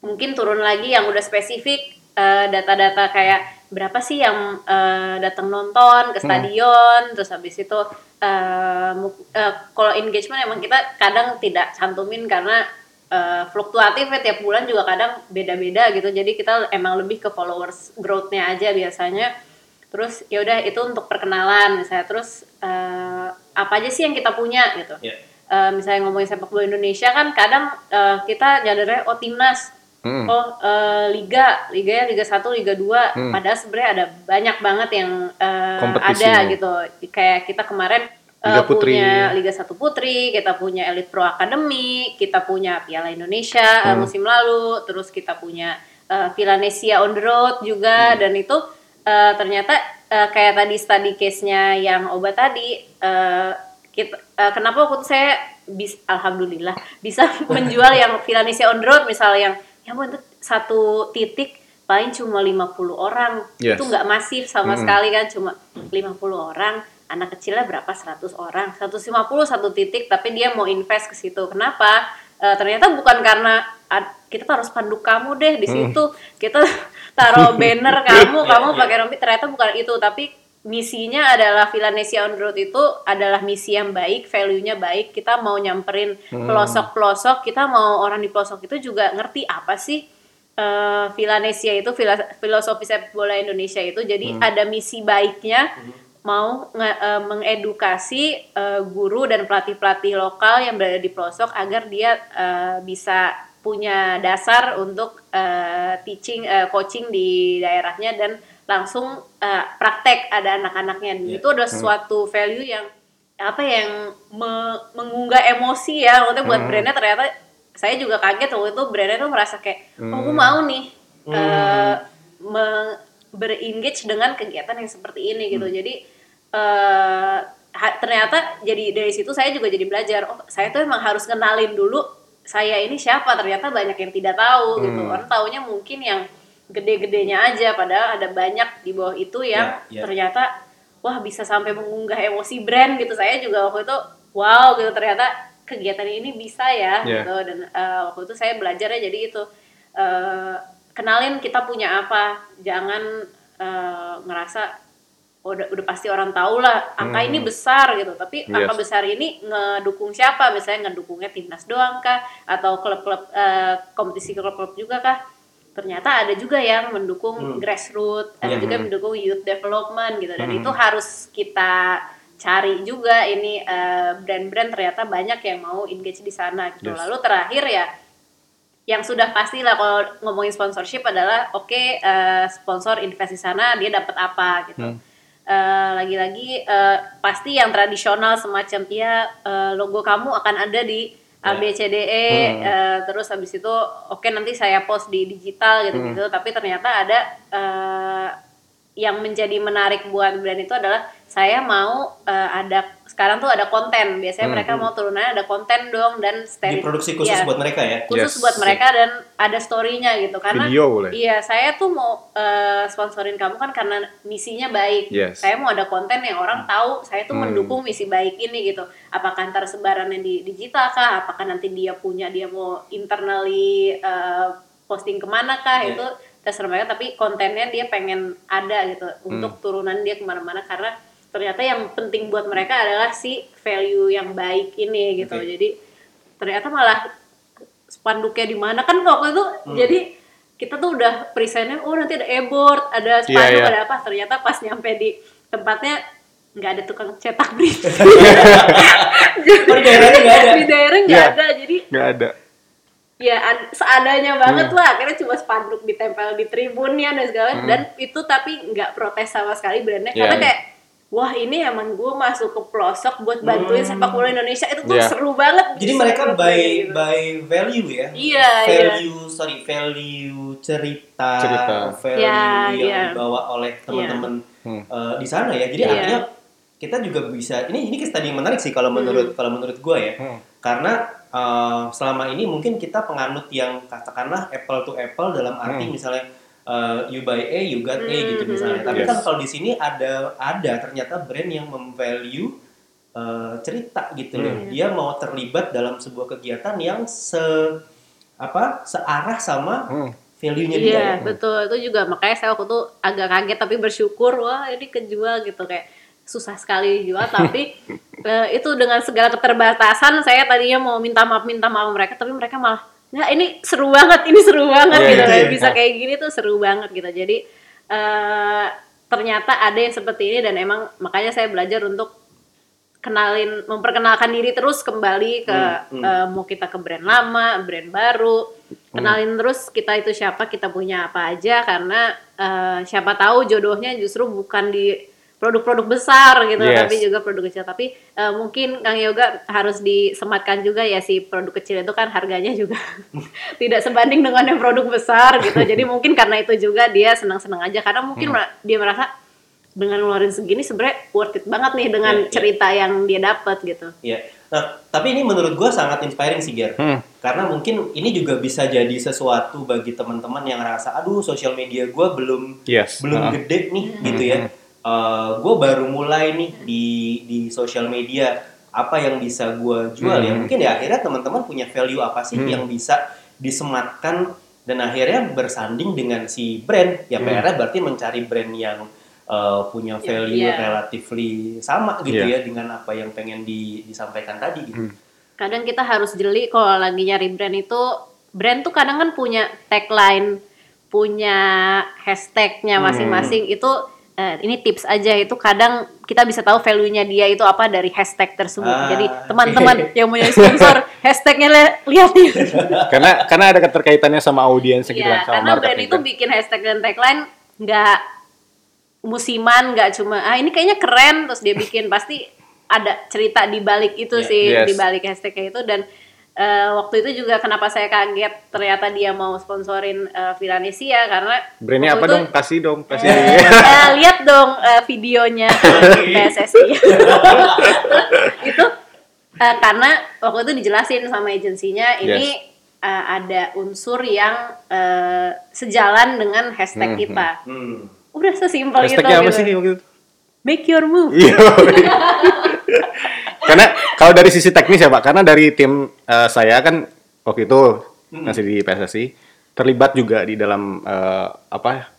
mungkin turun lagi yang udah spesifik eh, data-data kayak berapa sih yang eh, datang nonton ke stadion terus habis itu eh, mu- eh, kalau engagement emang kita kadang tidak cantumin karena eh, fluktuatif ya tiap bulan juga kadang beda-beda gitu. Jadi kita emang lebih ke followers growth-nya aja biasanya. Terus ya udah itu untuk perkenalan. Misalnya terus eh, apa aja sih yang kita punya gitu. Ya. Eh, misalnya ngomongin sepak bola Indonesia kan kadang eh, kita nyadarnya oh timnas Hmm. oh eh, liga liganya liga 1 liga 2 Hmm. padahal sebenarnya ada banyak banget yang Kompetisinya. ada gitu kayak kita kemarin eh, Liga Putri. punya Liga 1 Putri kita punya Elite Pro Academy kita punya Piala Indonesia Hmm. musim lalu terus kita punya Villanesia on the road juga Hmm. dan itu eh, ternyata eh, kayak tadi study case-nya yang obat tadi eh, kita eh, kenapa waktu saya bis, alhamdulillah bisa menjual yang Villanesia on the road misal yang ya itu satu titik paling cuma 50 orang. Yes. itu nggak masif sama Mm. sekali kan cuma 50 orang. Anak kecilnya berapa? 100 orang. 150 satu titik tapi dia mau invest ke situ. Kenapa? Eh, ternyata bukan karena kita taruh spanduk kamu deh di situ. Kita taruh banner kamu kamu pakai rompi. Ternyata bukan itu tapi misinya adalah Villanesia on the road itu adalah misi yang baik value-nya baik kita mau nyamperin pelosok-pelosok kita mau orang di pelosok itu juga ngerti apa sih eh Villanesia itu filosofi sepak bola Indonesia itu. Jadi ada misi baiknya mau nge- eh, mengedukasi eh, guru dan pelatih-pelatih lokal yang berada di pelosok agar dia eh, bisa punya dasar untuk eh, teaching eh, coaching di daerahnya dan langsung eh, praktek ada anak-anaknya. Iya. itu adalah suatu value yang apa yang me- mengunggah emosi ya. Maksudnya buat brandnya ternyata saya juga kaget waktu itu brandnya tuh merasa kayak oh gue mau nih eh, me- berengage dengan kegiatan yang seperti ini gitu. Jadi eh, ha- ternyata jadi dari situ saya juga jadi belajar oh saya tuh emang harus kenalin dulu saya ini siapa. Ternyata banyak yang tidak tahu gitu. Orang taunya mungkin yang gede-gedenya aja padahal ada banyak di bawah itu yang Ya, ya. ternyata wah bisa sampai mengunggah emosi brand gitu. Saya juga waktu itu wow gitu. Ternyata kegiatan ini bisa ya Ya. gitu. Dan eh, waktu itu saya belajarnya jadi itu eh, kenalin kita punya apa. Jangan eh, ngerasa udah udah pasti orang tahu lah angka ini besar gitu. Tapi angka Yes. besar ini ngedukung siapa? Misalnya ngedukungnya timnas doang kah? Atau klub-klub eh, kompetisi klub-klub juga kah ternyata ada juga yang mendukung grassroots ada Iya. juga mendukung youth development gitu dan itu harus kita cari juga ini eh, brand-brand ternyata banyak yang mau engage di sana gitu Yes. lalu terakhir ya yang sudah pasti lah kalau ngomongin sponsorship adalah oke eh, sponsor invest di sana dia dapat apa gitu. Eh, lagi-lagi eh, pasti yang tradisional semacam ya eh, logo kamu akan ada di A B C D E eh, terus habis itu oke nanti saya post di digital gitu-gitu tapi ternyata ada eh, yang menjadi menarik buat brand itu adalah saya mau eh, ada sekarang tuh ada konten. Biasanya mereka mau turunannya ada konten dong dan steri- Diproduksi khusus Iya. buat mereka ya. khusus Yes. buat mereka dan ada story-nya gitu. Karena Video boleh. iya saya tuh mau eh, sponsorin kamu kan karena misinya baik. Yes. saya mau ada konten yang orang tahu saya tuh mendukung misi baik ini gitu. Apakah ntar sebarannya di digital kah? Apakah nanti dia punya dia mau internally eh, posting ke mana kah? Iya. itu terserah mereka tapi kontennya dia pengen ada gitu. Untuk turunan dia ke mana-mana karena ternyata yang penting buat mereka adalah si value yang baik ini gitu Oke. jadi ternyata malah spanduknya di mana kan waktu itu Hmm. jadi kita tuh udah presentnya oh nanti ada e-board ada spanduk Iya, iya. ada apa ternyata pas nyampe di tempatnya nggak ada tukang cetak berita Oh, di daerahnya nggak ada. di daerah nggak Iya. ada jadi Nggak ada. ya ad- seadanya Hmm. banget lah akhirnya cuma spanduk ditempel di tribunnya dan segala dan itu tapi nggak protes sama sekali brandnya Hmm. Iya, karena iya. kayak wah ini emang gue masuk ke pelosok buat bantuin sepak bola Indonesia itu tuh Iya. seru banget Jadi Justru mereka by gitu. by value ya. Iya, iya. value sorry value cerita, Cerita. value Iya, yang iya. dibawa oleh teman-teman Hmm. eh, di sana ya. Jadi Iya. artinya kita juga bisa ini ini tadi yang menarik sih kalau menurut kalau menurut gue ya. Hmm. Karena eh, selama ini mungkin kita penganut yang katakanlah apple to apple dalam arti Hmm. misalnya eh, you buy A, you got A gitu Hmm, misalnya. hmm, Tapi Yes. kan kalau di sini ada ada ternyata brand yang memvalue eh, cerita gitu loh. Hmm. Dia mau terlibat dalam sebuah kegiatan yang se apa searah sama Hmm. value-nya dia. Iya ya. betul itu juga makanya saya waktu itu agak kaget tapi bersyukur wah ini kejual gitu kayak susah sekali dijual tapi eh, itu dengan segala keterbatasan saya tadinya mau minta maaf minta maaf mereka tapi mereka malah nggak ini seru banget ini seru banget Iya, gitu iya, kayak iya. bisa kayak gini tuh seru banget gitu jadi eh, ternyata ada yang seperti ini dan emang makanya saya belajar untuk kenalin memperkenalkan diri terus kembali ke Hmm, hmm. eh, mau kita ke brand lama brand baru kenalin terus kita itu siapa kita punya apa aja karena eh, siapa tahu jodohnya justru bukan di produk-produk besar gitu Yes. tapi juga produk kecil tapi eh, mungkin Kang Yoga harus disematkan juga ya si produk kecil itu kan harganya juga tidak sebanding dengan yang produk besar gitu jadi mungkin karena itu juga dia senang-senang aja karena mungkin Hmm. dia merasa dengan ngeluarin segini sebenarnya worth it banget nih dengan Iya, iya. cerita yang dia dapat gitu Iya. Nah, tapi ini menurut gua sangat inspiring sih, Ger. Hmm. Karena mungkin ini juga bisa jadi sesuatu bagi teman-teman yang rasa, aduh, sosial media gua belum Yes. belum Ah. gede nih, gitu ya. Gue baru mulai nih di di sosial media. Apa yang bisa gua jual ya? Hmm. Mungkin ya akhirnya teman-teman punya value apa sih Hmm. yang bisa disematkan dan akhirnya bersanding dengan si brand. Ya Hmm. PR-nya berarti mencari brand yang uh, punya Iya, value iya. relatively sama gitu Iya. ya dengan apa yang pengen di- disampaikan tadi gitu. Hmm. kadang kita harus jeli kalau lagi nyari brand itu brand tuh kadang kan punya tagline punya hashtagnya Hmm. masing-masing itu eh, ini tips aja itu kadang kita bisa tahu value-nya dia itu apa dari hashtag tersebut. Ah, jadi teman-teman yang punya sponsor hashtagnya li- lihat nih karena karena ada keterkaitannya sama audiensnya gitu Iya, kan sama karena brand itu kan. bikin hashtag dan tagline nggak musiman, nggak cuma ah ini kayaknya keren terus dia bikin. Pasti ada cerita di balik itu Iya, sih yes. di balik hashtagnya itu. Dan eh, waktu itu juga kenapa saya kaget ternyata dia mau sponsorin eh, Villanesia karena Brandnya apa itu- dong? Kasih dong, kasih. Eh, lihat dong eh, videonya PSSI itu eh, karena waktu itu dijelasin sama agensinya ini eh, ada unsur yang eh, sejalan dengan hashtag Hmm, kita Hmm. udah sesimpel gitu, Hashtagnya apa gitu. sih waktu itu? make your move Iya. Karena kalau dari sisi teknis ya Pak, karena dari tim eh, saya kan waktu itu masih di PSSI terlibat juga di dalam eh, apa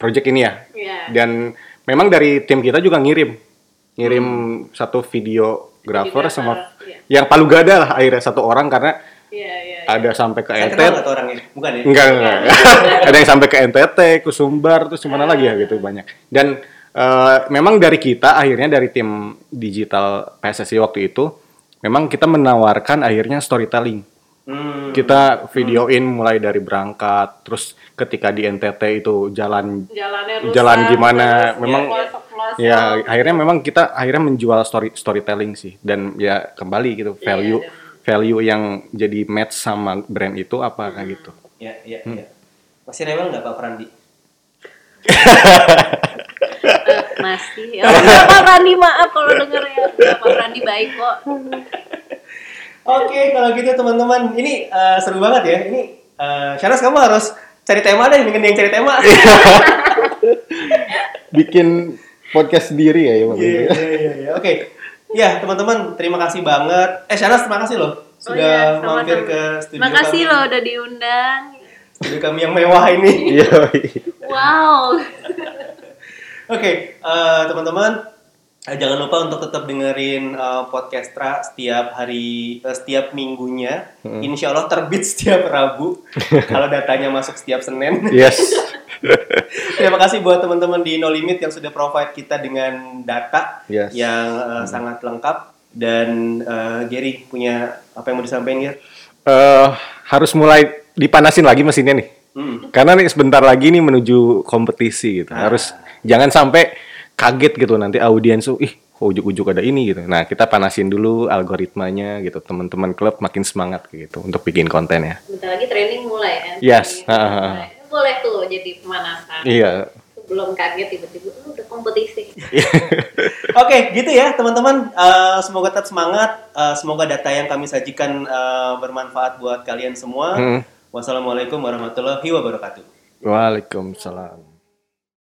project ini ya. Iya. Dan memang dari tim kita juga ngirim ngirim satu videografer sama Videografer, yang palu gada lah akhirnya satu orang karena Iya, iya. ada sampai ke NTT? Bukan ya? enggak enggak ada yang sampai ke NTT ke Sumbar terus mana lagi ya gitu banyak dan eh, memang dari kita akhirnya dari tim digital PSSI waktu itu memang kita menawarkan akhirnya storytelling Hmm. kita videoin mulai dari berangkat terus ketika di NTT itu jalan Jalannya rusak, Jalan gimana, terus memang- pelosok-pelosok. ya akhirnya memang kita akhirnya menjual story storytelling sih dan ya kembali gitu Iya, value dan- value yang jadi match sama brand itu apa kayak gitu Ya, ya, Hmm. ya. Masih rewel nggak Pak Frandi? Masih ya Pak Randi maaf kalau denger ya Pak Randi baik kok Oke, kalau gitu teman-teman, ini eh, seru banget ya. Ini eh Shanas kamu harus cari tema deh, dengan yang cari tema. bikin podcast sendiri ya ya Bang? Iya, iya, iya, iya. Oke. Ya, teman-teman, terima kasih banget. Eh, Shanas, terima kasih loh Oh sudah iya, sama-sama. mampir ke studio makasih kami. loh udah diundang Studio kami yang mewah ini. Iya. wow Oke, eh, teman-teman, eh, jangan lupa untuk tetap dengerin eh, Podcastra setiap hari, eh, setiap minggunya. Insya Allah terbit setiap Rabu. kalau datanya masuk setiap Senin. yes Terima kasih buat teman-teman di No Limit yang sudah provide kita dengan data Yes. yang eh, sangat lengkap. Dan eh, Gary punya apa yang mau disampaikan, Ger? Eh, harus mulai dipanasin lagi mesinnya nih Hmm. karena nih sebentar lagi nih menuju kompetisi gitu Ah. harus jangan sampai kaget gitu nanti audiens tuh ih ujuk-ujuk ada ini gitu nah kita panasin dulu algoritmanya gitu teman-teman klub makin semangat gitu untuk bikin konten ya bentar lagi training mulai kan Yes. Training mulai. boleh tuh jadi pemanasan iya belum kaget tiba-tiba "Oh, udah kompetisi Oke, gitu ya teman-teman. Eh, semoga tetap semangat. Eh, semoga data yang kami sajikan eh, bermanfaat buat kalian semua. Hmm. Wassalamualaikum warahmatullahi wabarakatuh. Waalaikumsalam